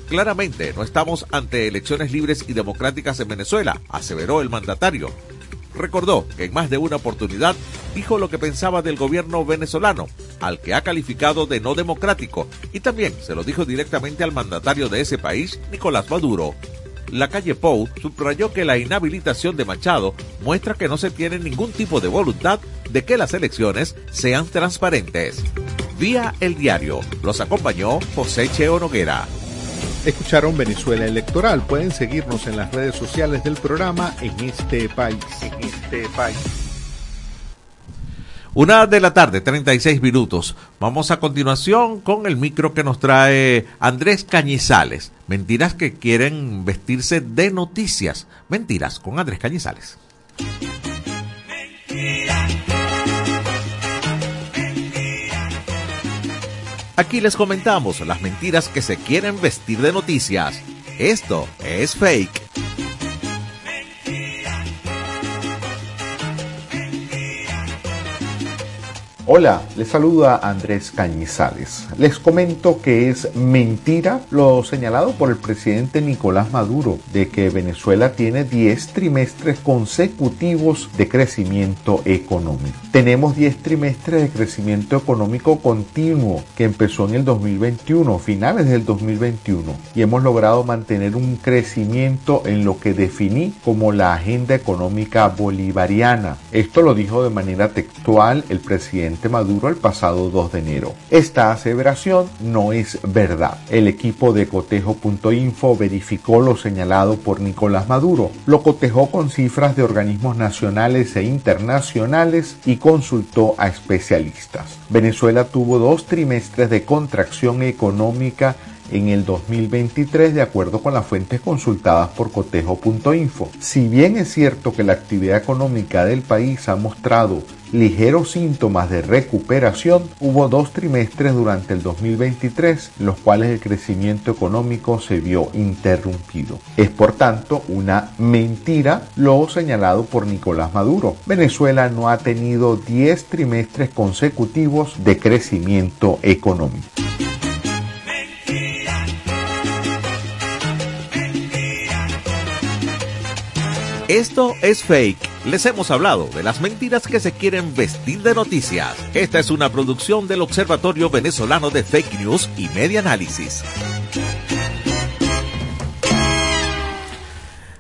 Claramente no estamos ante elecciones libres y democráticas en Venezuela, aseveró el mandatario recordó que en más de una oportunidad dijo lo que pensaba del gobierno venezolano, al que ha calificado de no democrático, y también se lo dijo directamente al mandatario de ese país, Nicolás Maduro. La calle Pou subrayó que la inhabilitación de Machado muestra que no se tiene ningún tipo de voluntad de que las elecciones sean transparentes. Vía el diario los acompañó José Cheo Noguera. Escucharon Venezuela Electoral. Pueden seguirnos en las redes sociales del programa en este país. En este país. Una de la tarde, 36 minutos. Vamos a continuación con el micro que nos trae Andrés Cañizales. Mentiras que quieren vestirse de noticias. Mentiras con Andrés Cañizales. Aquí les comentamos las mentiras que se quieren vestir de noticias. Esto es fake. Hola, les saluda Andrés Cañizales. Les comento que es mentira lo señalado por el presidente Nicolás Maduro de que Venezuela tiene 10 trimestres consecutivos de crecimiento económico. Tenemos 10 trimestres de crecimiento económico continuo que empezó en el 2021, finales del 2021, y hemos logrado mantener un crecimiento en lo que definí como la agenda económica bolivariana. Esto lo dijo de manera textual el Maduro el pasado 2 de enero. Esta aseveración no es verdad. El equipo de cotejo.info verificó lo señalado por Nicolás Maduro, lo cotejó con cifras de organismos nacionales e internacionales y consultó a especialistas. Venezuela tuvo dos trimestres de contracción económica en el 2023 de acuerdo con las fuentes consultadas por cotejo.info. Si bien es cierto que la actividad económica del país ha mostrado ligeros síntomas de recuperación, hubo dos trimestres durante el 2023 los cuales el crecimiento económico se vio interrumpido. Es por tanto una mentira lo señalado por Nicolás Maduro. Venezuela no ha tenido 10 trimestres consecutivos de crecimiento económico. Esto es fake. Les hemos hablado de las mentiras que se quieren vestir de noticias. Esta es una producción del Observatorio Venezolano de Fake News y Media Análisis.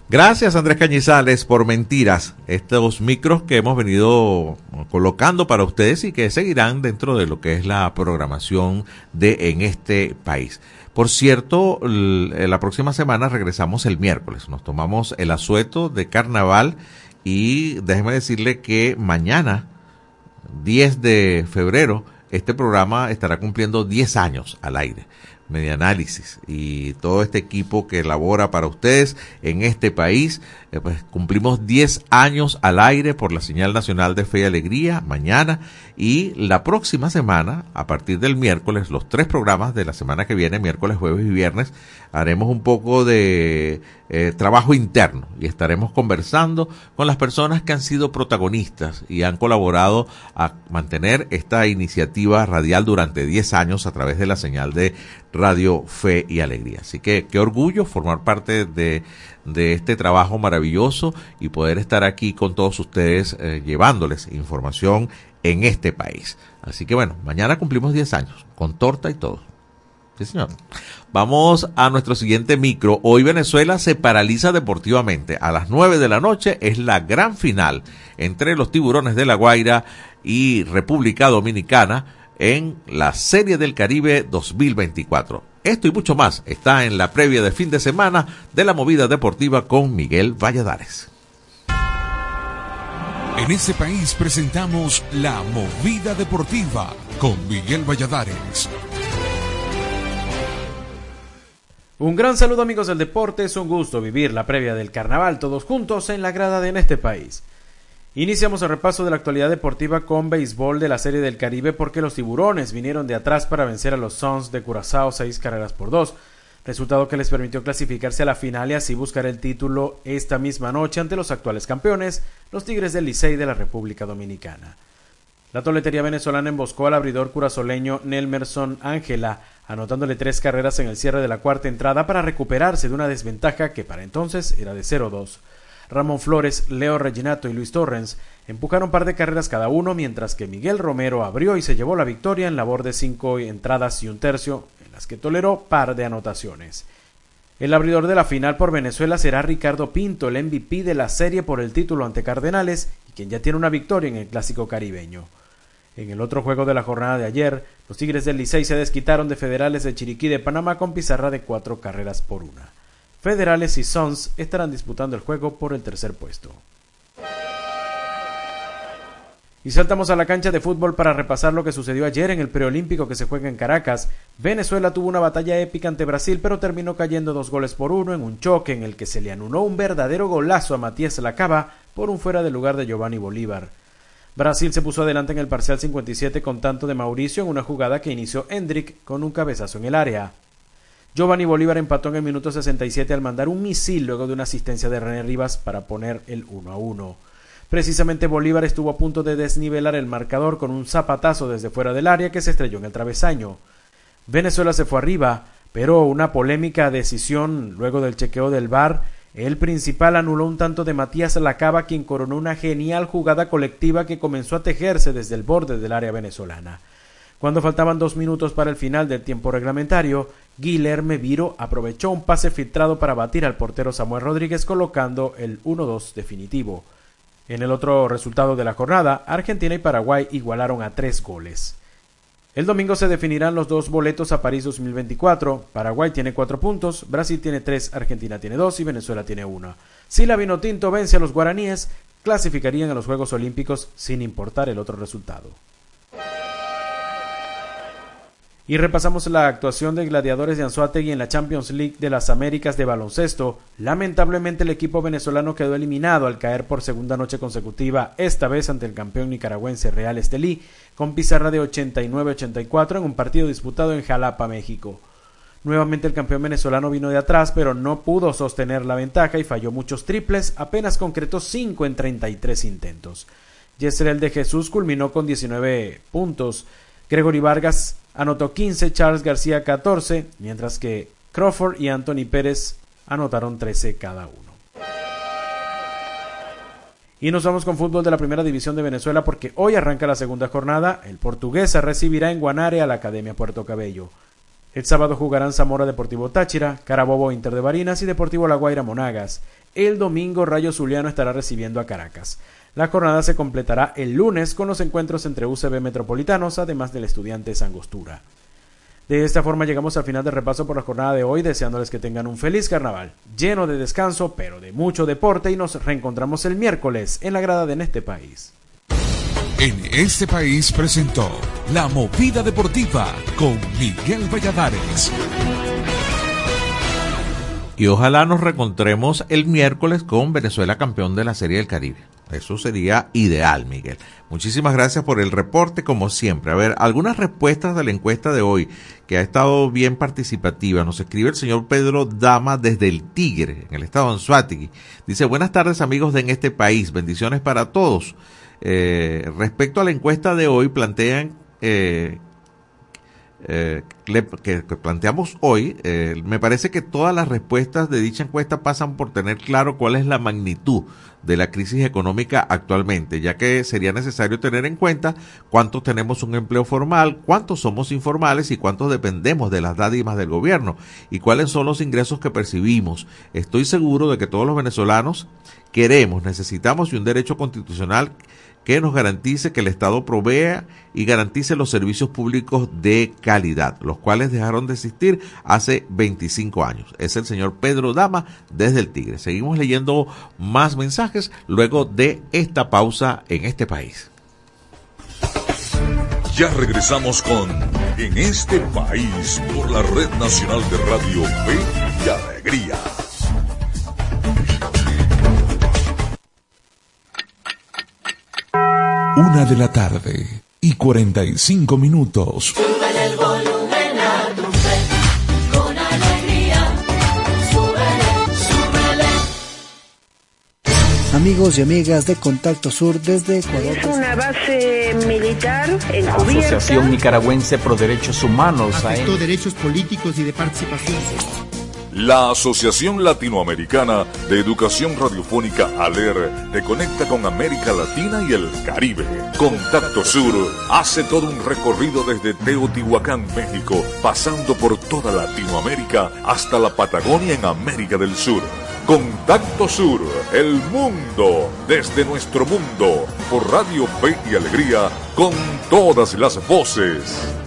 Gracias Andrés Cañizales por mentiras, estos micros que hemos venido colocando para ustedes y que seguirán dentro de lo que es la programación de en este país. Por cierto, la próxima semana regresamos el miércoles. Nos tomamos el asueto de carnaval Y déjeme decirle que mañana, 10 de febrero, este programa estará cumpliendo 10 años al aire. Medianálisis y todo este equipo que elabora para ustedes en este país. Eh, pues cumplimos 10 años al aire por la señal nacional de Fe y Alegría mañana y la próxima semana, a partir del miércoles, los tres programas de la semana que viene, miércoles, jueves y viernes, haremos un poco de eh, trabajo interno y estaremos conversando con las personas que han sido protagonistas y han colaborado a mantener esta iniciativa radial durante 10 años a través de la señal de Radio Fe y Alegría. Así que qué orgullo formar parte de, de este trabajo maravilloso y poder estar aquí con todos ustedes eh, llevándoles información en este país. Así que bueno, mañana cumplimos 10 años, con torta y todo. Vamos a nuestro siguiente micro. Hoy Venezuela se paraliza deportivamente. A las 9 de la noche es la gran final entre los tiburones de La Guaira y República Dominicana en la Serie del Caribe 2024. Esto y mucho más está en la previa de fin de semana de la movida deportiva con Miguel Valladares. En este país presentamos la movida deportiva con Miguel Valladares. Un gran saludo amigos del deporte, es un gusto vivir la previa del carnaval todos juntos en la grada de este país. Iniciamos el repaso de la actualidad deportiva con béisbol de la Serie del Caribe porque los tiburones vinieron de atrás para vencer a los Suns de Curazao seis carreras por dos, resultado que les permitió clasificarse a la final y así buscar el título esta misma noche ante los actuales campeones, los Tigres del Licey de la República Dominicana. La toletería venezolana emboscó al abridor curazoleño Nelmerson Ángela, anotándole tres carreras en el cierre de la cuarta entrada para recuperarse de una desventaja que para entonces era de 0-2. Ramón Flores, Leo Reginato y Luis Torrens empujaron un par de carreras cada uno, mientras que Miguel Romero abrió y se llevó la victoria en labor de cinco entradas y un tercio, en las que toleró par de anotaciones. El abridor de la final por Venezuela será Ricardo Pinto, el MVP de la serie por el título ante Cardenales y quien ya tiene una victoria en el clásico caribeño. En el otro juego de la jornada de ayer, los Tigres del Licey se desquitaron de Federales de Chiriquí de Panamá con pizarra de cuatro carreras por una. Federales y Sons estarán disputando el juego por el tercer puesto. Y saltamos a la cancha de fútbol para repasar lo que sucedió ayer en el preolímpico que se juega en Caracas. Venezuela tuvo una batalla épica ante Brasil, pero terminó cayendo dos goles por uno en un choque en el que se le anuló un verdadero golazo a Matías Lacaba por un fuera de lugar de Giovanni Bolívar. Brasil se puso adelante en el parcial 57 con tanto de Mauricio en una jugada que inició Hendrik con un cabezazo en el área. Giovanni Bolívar empató en el minuto 67 al mandar un misil luego de una asistencia de René Rivas para poner el 1 a 1. Precisamente Bolívar estuvo a punto de desnivelar el marcador con un zapatazo desde fuera del área que se estrelló en el travesaño. Venezuela se fue arriba, pero una polémica decisión luego del chequeo del VAR, el principal anuló un tanto de Matías Lacaba quien coronó una genial jugada colectiva que comenzó a tejerse desde el borde del área venezolana. Cuando faltaban dos minutos para el final del tiempo reglamentario, Guilherme Viro aprovechó un pase filtrado para batir al portero Samuel Rodríguez colocando el 1-2 definitivo. En el otro resultado de la jornada, Argentina y Paraguay igualaron a tres goles. El domingo se definirán los dos boletos a París 2024. Paraguay tiene cuatro puntos, Brasil tiene tres, Argentina tiene dos y Venezuela tiene uno. Si la Vinotinto vence a los guaraníes, clasificarían a los Juegos Olímpicos sin importar el otro resultado. Y repasamos la actuación de Gladiadores de Anzuategui en la Champions League de las Américas de baloncesto. Lamentablemente el equipo venezolano quedó eliminado al caer por segunda noche consecutiva, esta vez ante el campeón nicaragüense Real Estelí, con pizarra de 89-84 en un partido disputado en Jalapa, México. Nuevamente el campeón venezolano vino de atrás, pero no pudo sostener la ventaja y falló muchos triples, apenas concretó 5 en 33 intentos. Yesrel de Jesús culminó con 19 puntos. Gregory Vargas anotó 15, Charles García 14, mientras que Crawford y Anthony Pérez anotaron 13 cada uno. Y nos vamos con fútbol de la primera división de Venezuela porque hoy arranca la segunda jornada. El portuguesa recibirá en Guanare a la Academia Puerto Cabello. El sábado jugarán Zamora Deportivo Táchira, Carabobo Inter de Barinas y Deportivo La Guaira Monagas. El domingo Rayo Zuliano estará recibiendo a Caracas. La jornada se completará el lunes con los encuentros entre UCB Metropolitanos, además del estudiante Angostura. De esta forma llegamos al final del repaso por la jornada de hoy, deseándoles que tengan un feliz carnaval, lleno de descanso, pero de mucho deporte y nos reencontramos el miércoles en la grada de En este país. En este país presentó La Movida Deportiva con Miguel Valladares. Y ojalá nos reencontremos el miércoles con Venezuela campeón de la Serie del Caribe. Eso sería ideal, Miguel. Muchísimas gracias por el reporte, como siempre. A ver, algunas respuestas de la encuesta de hoy, que ha estado bien participativa. Nos escribe el señor Pedro Dama desde el Tigre, en el estado de Anzuategui. Dice, buenas tardes amigos de En este país, bendiciones para todos. Eh, respecto a la encuesta de hoy, plantean eh, eh, que, planteamos hoy, eh, me parece que todas las respuestas de dicha encuesta pasan por tener claro cuál es la magnitud de la crisis económica actualmente, ya que sería necesario tener en cuenta cuántos tenemos un empleo formal, cuántos somos informales y cuántos dependemos de las dádivas del gobierno y cuáles son los ingresos que percibimos. Estoy seguro de que todos los venezolanos queremos, necesitamos y un derecho constitucional que nos garantice que el Estado provea y garantice los servicios públicos de calidad, los cuales dejaron de existir hace 25 años. Es el señor Pedro Dama desde el Tigre. Seguimos leyendo más mensajes luego de esta pausa en este país. Ya regresamos con En este país por la Red Nacional de Radio Fe y Alegría. Una de la tarde y 45 minutos. Súbele el volumen a tu fe, con alegría. Súbele, súbele. Amigos y amigas de Contacto Sur desde Ecuador. Es una base militar encubierta. Asociación Nicaragüense Pro Derechos Humanos. Afectó derechos políticos y de participación. La Asociación Latinoamericana de Educación Radiofónica ALER te conecta con América Latina y el Caribe. Contacto Sur hace todo un recorrido desde Teotihuacán, México, pasando por toda Latinoamérica hasta la Patagonia en América del Sur. Contacto Sur, el mundo desde nuestro mundo, por Radio Fe y Alegría, con todas las voces.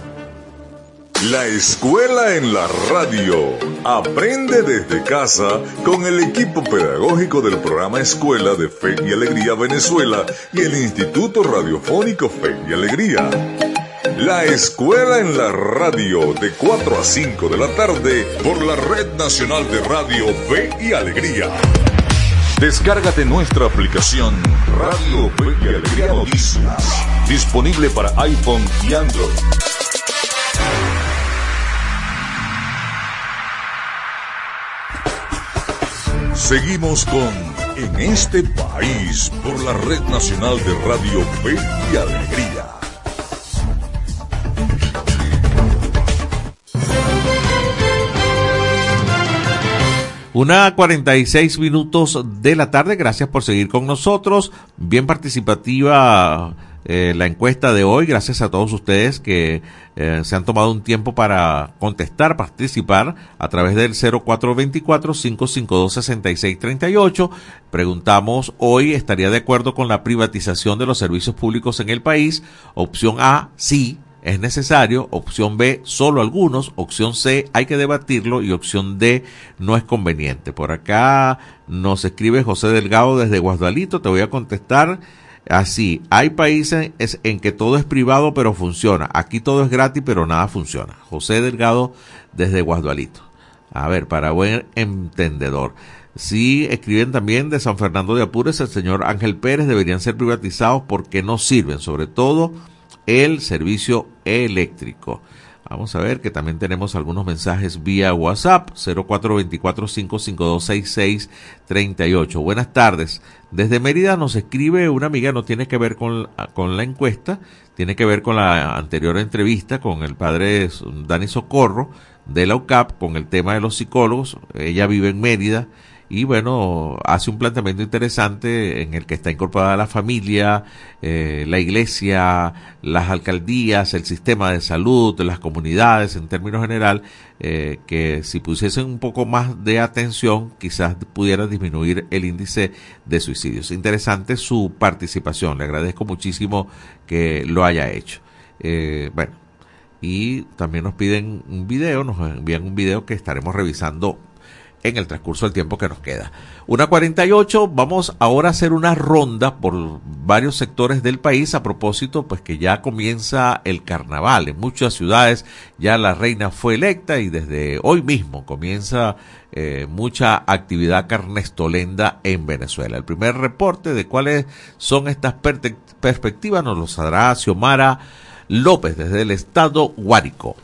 La escuela en la radio. Aprende desde casa con el equipo pedagógico del programa Escuela de Fe y Alegría Venezuela y el Instituto Radiofónico Fe y Alegría. La escuela en la radio de 4 a 5 de la tarde por la Red Nacional de Radio Fe y Alegría. Descárgate nuestra aplicación Radio Fe y Alegría Noticias. Disponible para iPhone y Android. Seguimos con En este país por la Red Nacional de Radio Fe y Alegría. Una 46 minutos de la tarde. Gracias por seguir con nosotros. Bien participativa eh, la encuesta de hoy. Gracias a todos ustedes que eh, se han tomado un tiempo para contestar, participar a través del 0424-552-6638. Preguntamos hoy, ¿estaría de acuerdo con la privatización de los servicios públicos en el país? Opción A, sí es necesario, opción B, solo algunos, opción C, hay que debatirlo y opción D, no es conveniente. Por acá nos escribe José Delgado desde Guasdualito, te voy a contestar así, hay países en que todo es privado pero funciona, aquí todo es gratis pero nada funciona. José Delgado desde Guasdualito. A ver, para buen entendedor. Sí, escriben también de San Fernando de Apures, el señor Ángel Pérez, deberían ser privatizados porque no sirven, sobre todo el servicio eléctrico. Vamos a ver que también tenemos algunos mensajes vía WhatsApp 0424-552-6638. Buenas tardes. Desde Mérida nos escribe una amiga, no tiene que ver con, con la encuesta, tiene que ver con la anterior entrevista con el padre Dani Socorro de la UCAP con el tema de los psicólogos. Ella vive en Mérida y bueno, hace un planteamiento interesante en el que está incorporada la familia, eh, la iglesia, las alcaldías, el sistema de salud, las comunidades en términos general, eh, que si pusiesen un poco más de atención quizás pudiera disminuir el índice de suicidios. Interesante su participación, le agradezco muchísimo que lo haya hecho. Eh, bueno, y también nos piden un video, nos envían un video que estaremos revisando en el transcurso del tiempo que nos queda. Una 48, vamos ahora a hacer una ronda por varios sectores del país a propósito, pues que ya comienza el carnaval. En muchas ciudades ya la reina fue electa y desde hoy mismo comienza eh, mucha actividad carnestolenda en Venezuela. El primer reporte de cuáles son estas perspectivas nos lo dará Xiomara López desde el estado Guárico.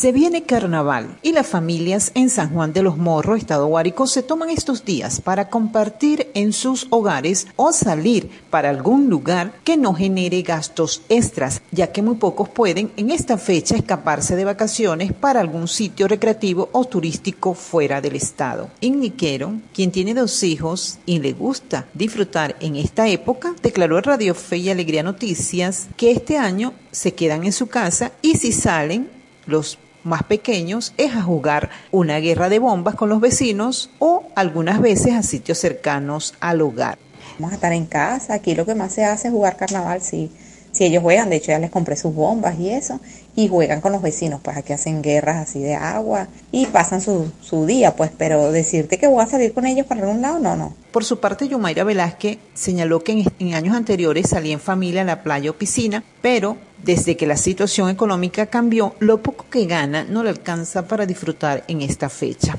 Se viene carnaval y las familias en San Juan de los Morros, Estado Guárico, se toman estos días para compartir en sus hogares o salir para algún lugar que no genere gastos extras, ya que muy pocos pueden en esta fecha escaparse de vacaciones para algún sitio recreativo o turístico fuera del estado. Igniquero, quien tiene dos hijos y le gusta disfrutar en esta época, declaró en Radio Fe y Alegría Noticias que este año se quedan en su casa y si salen los más pequeños es a jugar una guerra de bombas con los vecinos o algunas veces a sitios cercanos al hogar. Vamos a estar en casa, aquí lo que más se hace es jugar carnaval. Si ellos juegan, de hecho ya les compré sus bombas y eso, y juegan con los vecinos, pues aquí hacen guerras así de agua y pasan su, su día, pues, pero decirte que voy a salir con ellos para algún lado, no, no. Por su parte, Yumaira Velázquez señaló que en, en años anteriores salía en familia a la playa o piscina, pero desde que la situación económica cambió, lo poco que gana no le alcanza para disfrutar en esta fecha.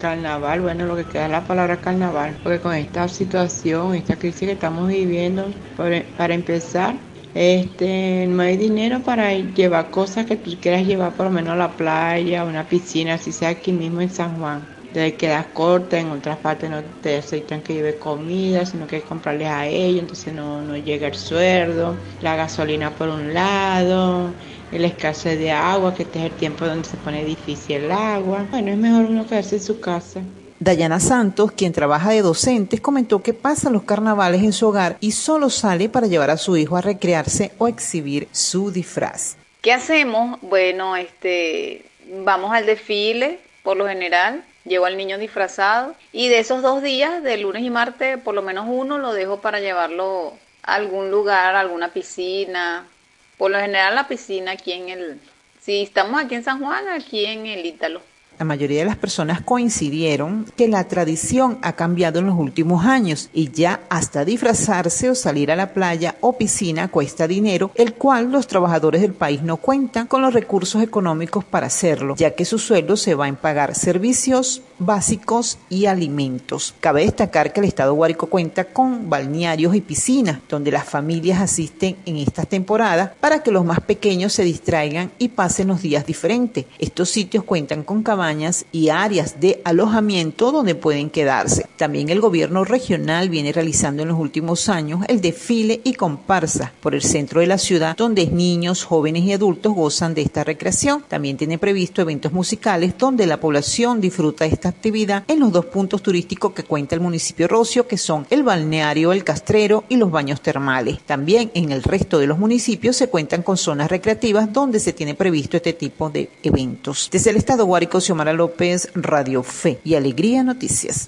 Carnaval, bueno, lo que queda es la palabra carnaval, porque con esta situación, esta crisis que estamos viviendo, para empezar, este, no hay dinero para llevar cosas que tú quieras llevar por lo menos a la playa, una piscina, así sea aquí mismo en San Juan. Te quedas corta, en otras partes no te aceptan que lleve comida, sino que hay que comprarles a ellos, entonces no, no llega el sueldo, la gasolina por un lado, el escasez de agua, que este es el tiempo donde se pone difícil el agua. Bueno, es mejor uno quedarse en su casa. Dayana Santos, quien trabaja de docentes, comentó que pasa los carnavales en su hogar y solo sale para llevar a su hijo a recrearse o exhibir su disfraz. ¿Qué hacemos? Bueno, este, vamos al desfile, por lo general, llevo al niño disfrazado y de esos dos días, de lunes y martes, por lo menos uno lo dejo para llevarlo a algún lugar, a alguna piscina, por lo general la piscina aquí en el, si estamos aquí en San Juan, aquí en el Ítalo. La mayoría de las personas coincidieron que la tradición ha cambiado en los últimos años y ya hasta disfrazarse o salir a la playa o piscina cuesta dinero, el cual los trabajadores del país no cuentan con los recursos económicos para hacerlo, ya que su sueldo se va en pagar servicios básicos y alimentos. Cabe destacar que el Estado Guárico cuenta con balnearios y piscinas, donde las familias asisten en estas temporadas para que los más pequeños se distraigan y pasen los días diferentes. Estos sitios cuentan con cabañas y áreas de alojamiento donde pueden quedarse. También el gobierno regional viene realizando en los últimos años el desfile y comparsa por el centro de la ciudad, donde niños, jóvenes y adultos gozan de esta recreación. También tiene previsto eventos musicales donde la población disfruta de actividad en los dos puntos turísticos que cuenta el municipio Rocio, que son el balneario El Castrero y los baños termales. También en el resto de los municipios se cuentan con zonas recreativas donde se tiene previsto este tipo de eventos. Desde el estado Guárico, Mara López, Radio Fe y Alegría Noticias.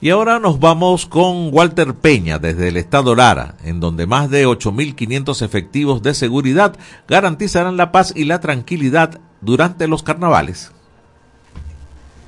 Y ahora nos vamos con Walter Peña desde el estado Lara, en donde más de 8.500 efectivos de seguridad garantizarán la paz y la tranquilidad durante los carnavales.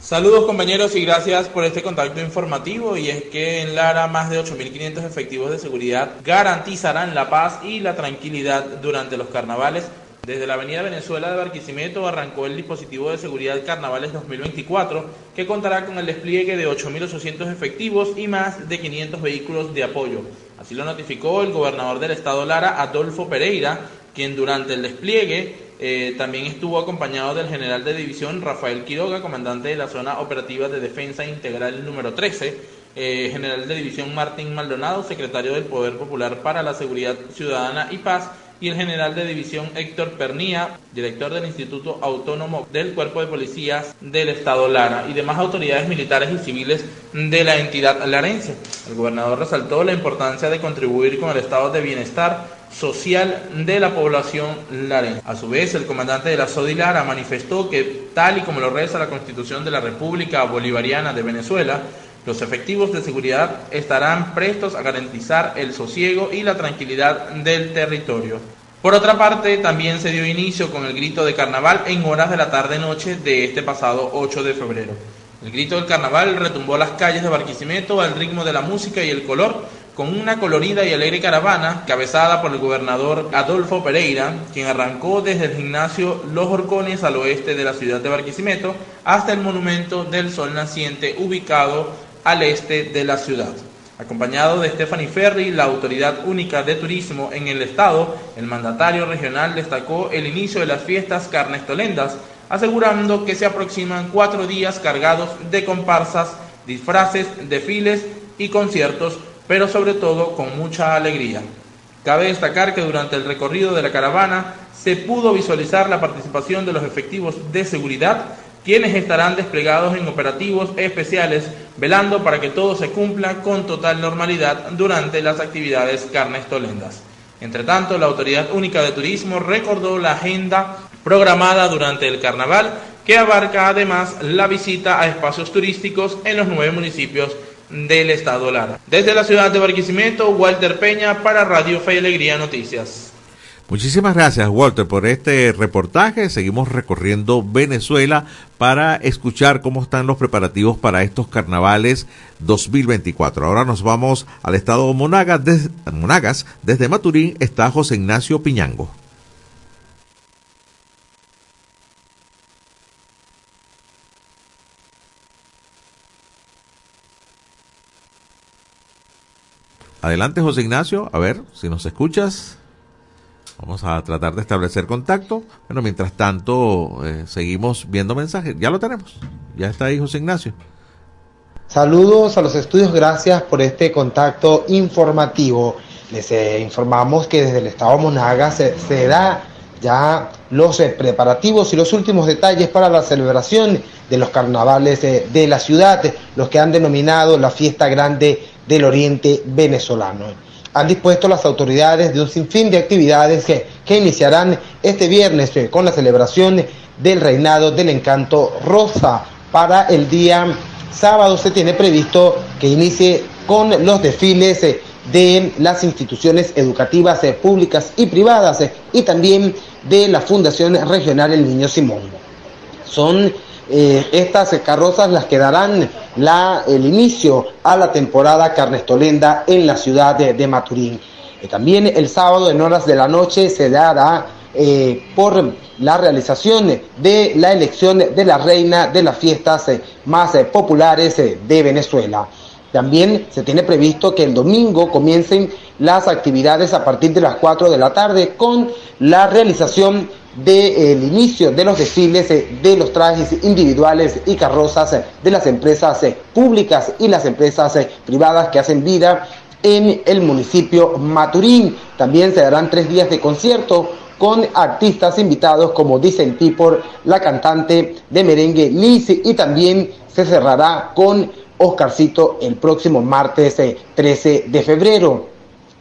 Saludos compañeros y gracias por este contacto informativo y es que en Lara más de 8.500 efectivos de seguridad garantizarán la paz y la tranquilidad durante los carnavales desde la Avenida Venezuela de Barquisimeto arrancó el dispositivo de seguridad Carnavales 2024, que contará con el despliegue de 8.800 efectivos y más de 500 vehículos de apoyo. Así lo notificó el gobernador del estado Lara, Adolfo Pereira, quien durante el despliegue eh, también estuvo acompañado del general de división Rafael Quiroga, comandante de la zona operativa de defensa integral número 13, eh, general de división Martín Maldonado, secretario del Poder Popular para la Seguridad Ciudadana y Paz, y el general de división Héctor Pernía, director del Instituto Autónomo del Cuerpo de Policías del Estado Lara y demás autoridades militares y civiles de la entidad larense. El gobernador resaltó la importancia de contribuir con el estado de bienestar social de la población larense. A su vez, el comandante de la SODI Lara manifestó que, tal y como lo reza la Constitución de la República Bolivariana de Venezuela, los efectivos de seguridad estarán prestos a garantizar el sosiego y la tranquilidad del territorio. Por otra parte, también se dio inicio con el grito de carnaval en horas de la tarde-noche de este pasado 8 de febrero. El grito del carnaval retumbó las calles de Barquisimeto al ritmo de la música y el color, con una colorida y alegre caravana cabezada por el gobernador Adolfo Pereira, quien arrancó desde el gimnasio Los Horcones al oeste de la ciudad de Barquisimeto hasta el monumento del Sol Naciente ubicado al este de la ciudad. Acompañado de Stephanie Ferry, la autoridad única de turismo en el estado, el mandatario regional destacó el inicio de las fiestas carnestolendas, asegurando que se aproximan cuatro días cargados de comparsas, disfraces, desfiles y conciertos pero sobre todo con mucha alegría. Cabe destacar que durante el recorrido de la caravana se pudo visualizar la participación de los efectivos de seguridad, quienes estarán desplegados en operativos especiales, velando para que todo se cumpla con total normalidad durante las actividades carnestolendas. Entre tanto, la Autoridad Única de Turismo recordó la agenda programada durante el carnaval, que abarca además la visita a espacios turísticos en los nueve municipios del Estado Lara. Desde la ciudad de Barquisimeto, Walter Peña para Radio Fe y Alegría Noticias. Muchísimas gracias, Walter, por este reportaje. Seguimos recorriendo Venezuela para escuchar cómo están los preparativos para estos carnavales 2024. Ahora nos vamos al estado Monagas. Monagas, desde Maturín está José Ignacio Piñango. Adelante, José Ignacio, a ver si nos escuchas. Vamos a tratar de establecer contacto. Bueno, mientras tanto, eh, seguimos viendo mensajes. Ya lo tenemos. Ya está ahí, José Ignacio. Saludos a los estudios, gracias por este contacto informativo. Les eh, informamos que desde el Estado Monagas se, se da ya los eh, preparativos y los últimos detalles para la celebración de los carnavales de la ciudad, los que han denominado la fiesta grande del oriente venezolano. Han dispuesto las autoridades de un sinfín de actividades que, que iniciarán este viernes eh, con la celebración del reinado del encanto rosa. Para el día sábado se tiene previsto que inicie con los desfiles eh, de las instituciones educativas eh, públicas y privadas y también de la Fundación Regional El Niño Simón. Son eh, estas carrozas las que darán la, el inicio a la temporada carnestolenda en la ciudad de, de Maturín. Eh, también el sábado en horas de la noche se dará eh, por la realización de la elección de la reina de las fiestas eh, más eh, populares de Venezuela. También se tiene previsto que el domingo comiencen las actividades a partir de las 4 de la tarde con la realización del inicio de los desfiles eh, de los trajes individuales y carrozas eh, de las empresas eh, públicas y las empresas privadas que hacen vida en el municipio Maturín. También se darán tres días de concierto con artistas invitados como dicen Tipor, la cantante de merengue Liz y también se cerrará con Oscarcito el próximo martes 13 de febrero.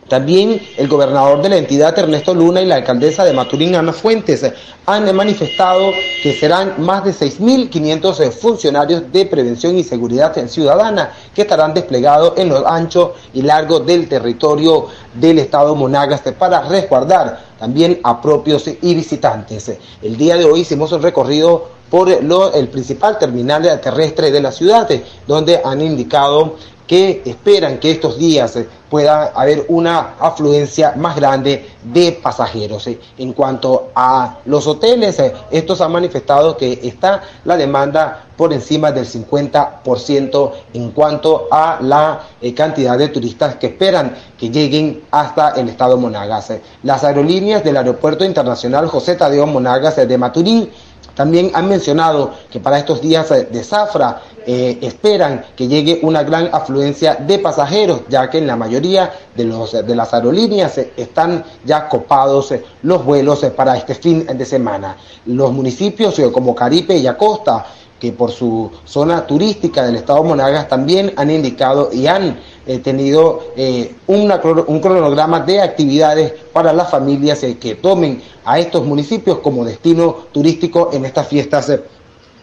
También el gobernador de la entidad, Ernesto Luna, y la alcaldesa de Maturín, Ana Fuentes, han manifestado que serán más de 6.500 funcionarios de prevención y seguridad ciudadana que estarán desplegados en lo ancho y largo del territorio del estado Monagas para resguardar también a propios y visitantes. El día de hoy hicimos un recorrido por lo, el principal terminal terrestre de la ciudad, donde han indicado que esperan que estos días eh, pueda haber una afluencia más grande de pasajeros. eh. En cuanto a los hoteles, eh, estos han manifestado que está la demanda por encima del 50% en cuanto a la cantidad de turistas que esperan que lleguen hasta el estado Monagas. Las aerolíneas del Aeropuerto Internacional José Tadeo Monagas de Maturín también han mencionado que para estos días de zafra eh, esperan que llegue una gran afluencia de pasajeros, ya que en la mayoría de, los, de las aerolíneas eh, están ya copados eh, los vuelos para este fin de semana. Los municipios como Caripe y Acosta, que por su zona turística del estado Monagas también han indicado y han eh, tenido eh, un cronograma de actividades para las familias eh, que tomen a estos municipios como destino turístico en estas fiestas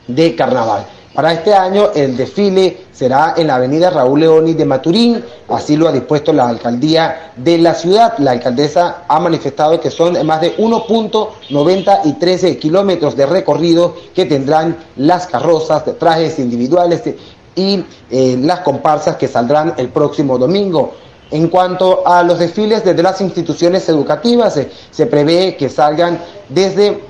de carnaval. Para este año el desfile será en la avenida Raúl Leoni de Maturín, así lo ha dispuesto la alcaldía de la ciudad. La alcaldesa ha manifestado que son más de 1.93 kilómetros de recorrido que tendrán las carrozas de trajes individuales y eh, las comparsas que saldrán el próximo domingo. En cuanto a los desfiles desde las instituciones educativas, eh, se prevé que salgan desde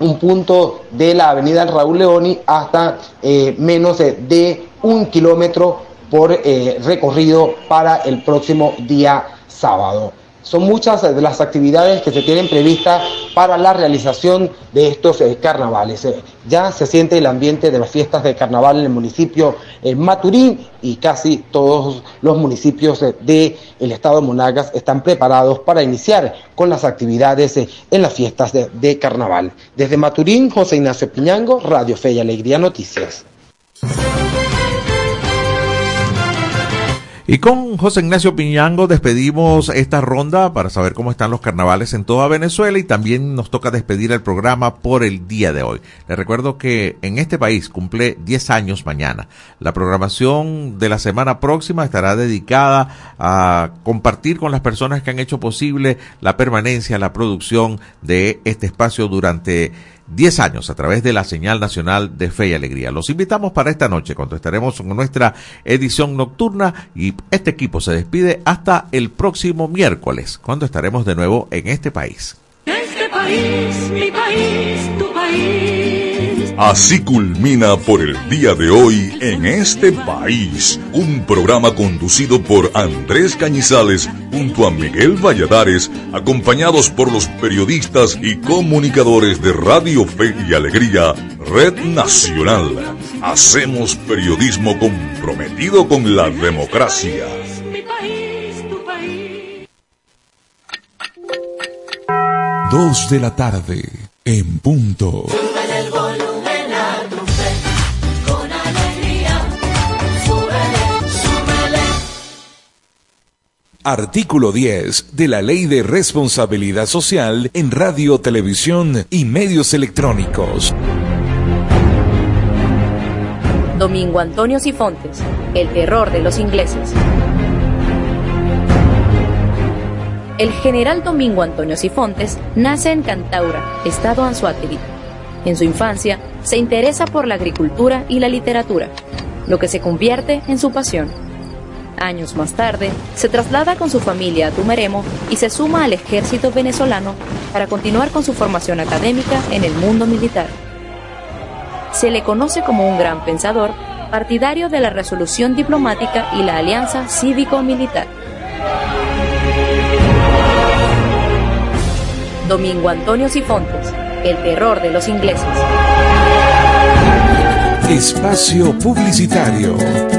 un punto de la avenida Raúl Leoni hasta eh, menos de un kilómetro por eh, recorrido para el próximo día sábado. Son muchas de las actividades que se tienen previstas para la realización de estos eh, carnavales. Eh, ya se siente el ambiente de las fiestas de carnaval en el municipio de Maturín y casi todos los municipios del estado de Monagas están preparados para iniciar con las actividades en las fiestas de, de carnaval. Desde Maturín, José Ignacio Piñango, Radio Fe y Alegría Noticias. Y con José Ignacio Piñango despedimos esta ronda para saber cómo están los carnavales en toda Venezuela y también nos toca despedir el programa por el día de hoy. Les recuerdo que en este país cumple 10 años mañana. La programación de la semana próxima estará dedicada a compartir con las personas que han hecho posible la permanencia, la producción de este espacio durante 10 años a través de la señal nacional de Fe y Alegría. Los invitamos para esta noche cuando estaremos con nuestra edición nocturna y este equipo se despide hasta el próximo miércoles cuando estaremos de nuevo en este país. Este país, mi país, tu país. Así culmina por el día de hoy en este país, un programa conducido por Andrés Cañizales junto a Miguel Valladares, acompañados por los periodistas y comunicadores de Radio Fe y Alegría, Red Nacional. Hacemos periodismo comprometido con la democracia. Dos de la tarde, en punto. Artículo 10 de la Ley de Responsabilidad Social en Radio, Televisión y Medios Electrónicos. Domingo Antonio Sifontes, el terror de los ingleses. El general Domingo Antonio Sifontes nace en Cantaura, estado Anzuategui. En su infancia se interesa por la agricultura y la literatura, lo que se convierte en su pasión. Años más tarde, se traslada con su familia a Tumeremo y se suma al ejército venezolano para continuar con su formación académica en el mundo militar. Se le conoce como un gran pensador, partidario de la resolución diplomática y la alianza cívico-militar. Domingo Antonio Sifontes, el terror de los ingleses. Espacio Publicitario.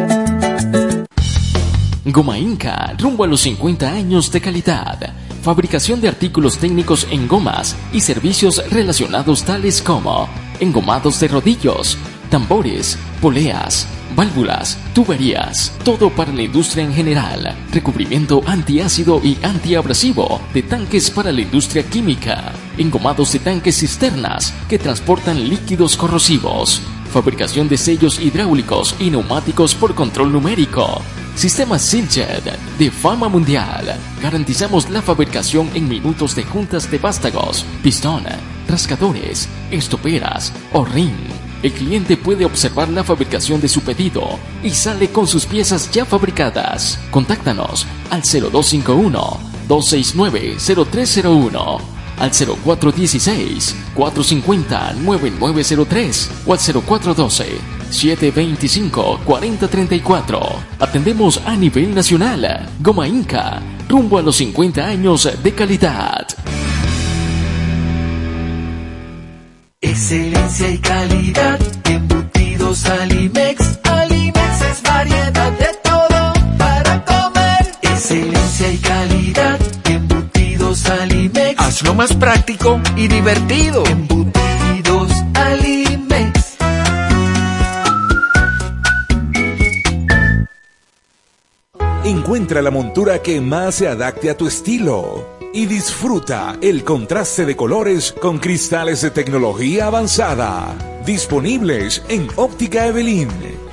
Goma Inca, rumbo a los 50 años de calidad. Fabricación de artículos técnicos en gomas y servicios relacionados tales como engomados de rodillos, tambores, poleas, válvulas, tuberías, todo para la industria en general, recubrimiento antiácido y antiabrasivo de tanques para la industria química, engomados de tanques cisternas que transportan líquidos corrosivos, fabricación de sellos hidráulicos y neumáticos por control numérico, Sistema Siljet de fama mundial. Garantizamos la fabricación en minutos de juntas de vástagos, pistón, rascadores, estoperas o ring. El cliente puede observar la fabricación de su pedido y sale con sus piezas ya fabricadas. Contáctanos al 0251 269 0301 al 0416-450-9903 o al 0412-725-4034. Atendemos a nivel nacional. Goma Inca, rumbo a los 50 años de calidad. Excelencia y calidad, embutidos Alimex. Más práctico y divertido. Embutidos Alimex. Encuentra la montura que más se adapte a tu estilo y disfruta el contraste de colores con cristales de tecnología avanzada. disponibles en Óptica Evelyn.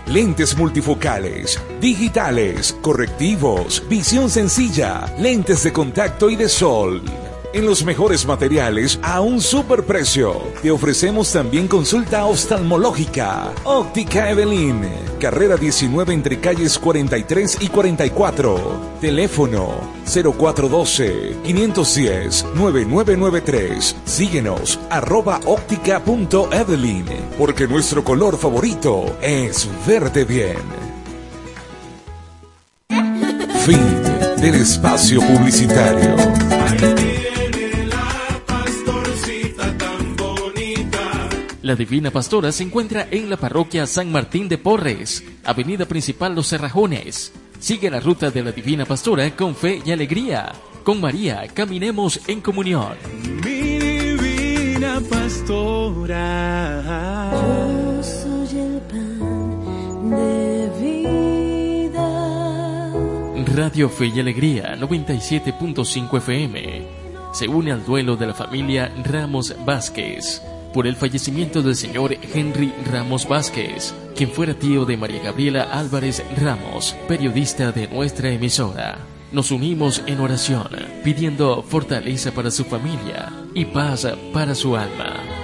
Lentes multifocales, digitales, correctivos, visión sencilla, lentes de contacto y de sol en los mejores materiales a un superprecio. Te ofrecemos también consulta oftalmológica. Óptica Evelyn, carrera 19 entre calles 43 y 44. Teléfono 0412-510-9993. Síguenos arroba óptica.evelyn, porque nuestro color favorito es verde bien. Fin del espacio publicitario. La Divina Pastora se encuentra en la parroquia San Martín de Porres, avenida principal Los Cerrajones. Sigue la ruta de la Divina Pastora con fe y alegría. Con María, caminemos en comunión. Mi divina pastora. Yo soy el pan de vida. Radio Fe y Alegría 97.5 FM. Se une al duelo de la familia Ramos Vázquez por el fallecimiento del señor Henry Ramos Vázquez, quien fuera tío de María Gabriela Álvarez Ramos, periodista de nuestra emisora. Nos unimos en oración, pidiendo fortaleza para su familia y paz para su alma.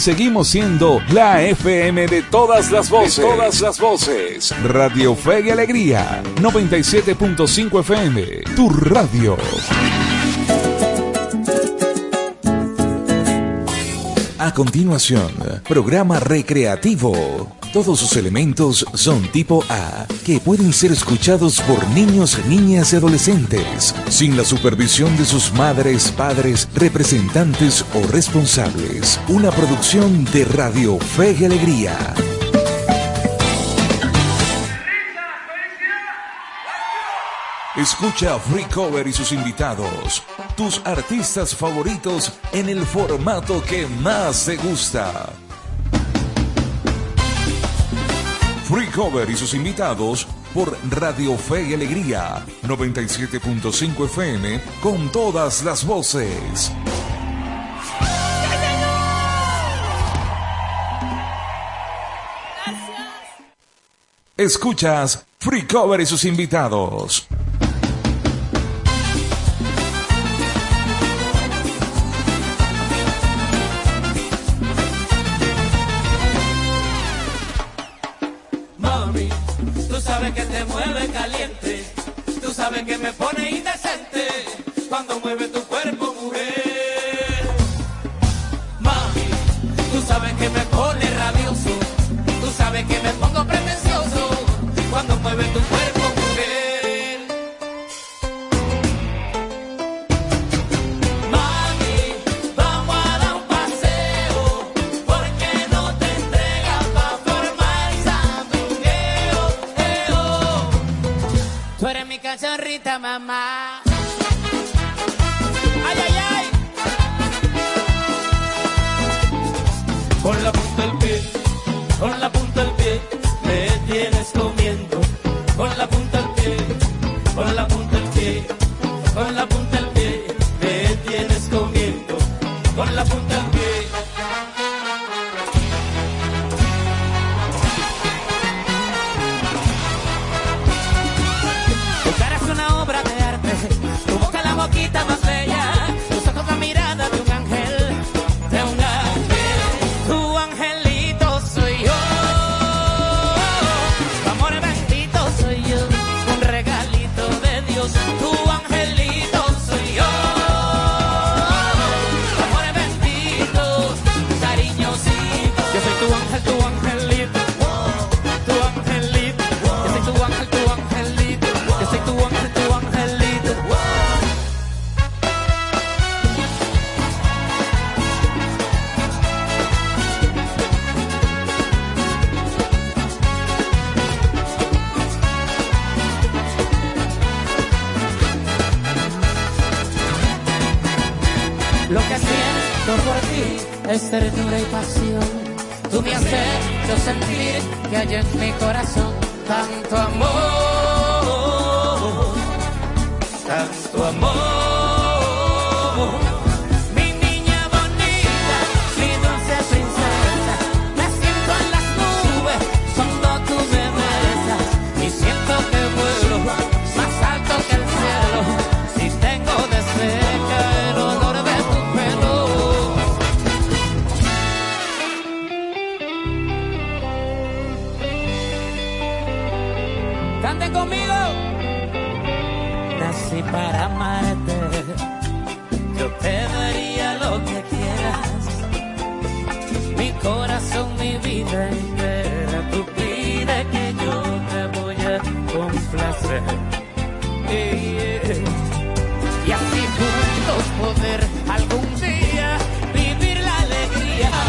Seguimos siendo la FM de todas las voces. De todas las voces. Radio Fe y Alegría. 97.5 FM. Tu radio. A continuación, programa recreativo. Todos sus elementos son tipo A, que pueden ser escuchados por niños, niñas y adolescentes, sin la supervisión de sus madres, padres, representantes o responsables. Una producción de Radio Fe y Alegría. Escucha Free Cover y sus invitados, tus artistas favoritos en el formato que más te gusta. Free Cover y sus invitados por Radio Fe y Alegría 97.5 FM con todas las voces. Escuchas Free Cover y sus invitados. Pone indecente cuando mueve tu Con la punta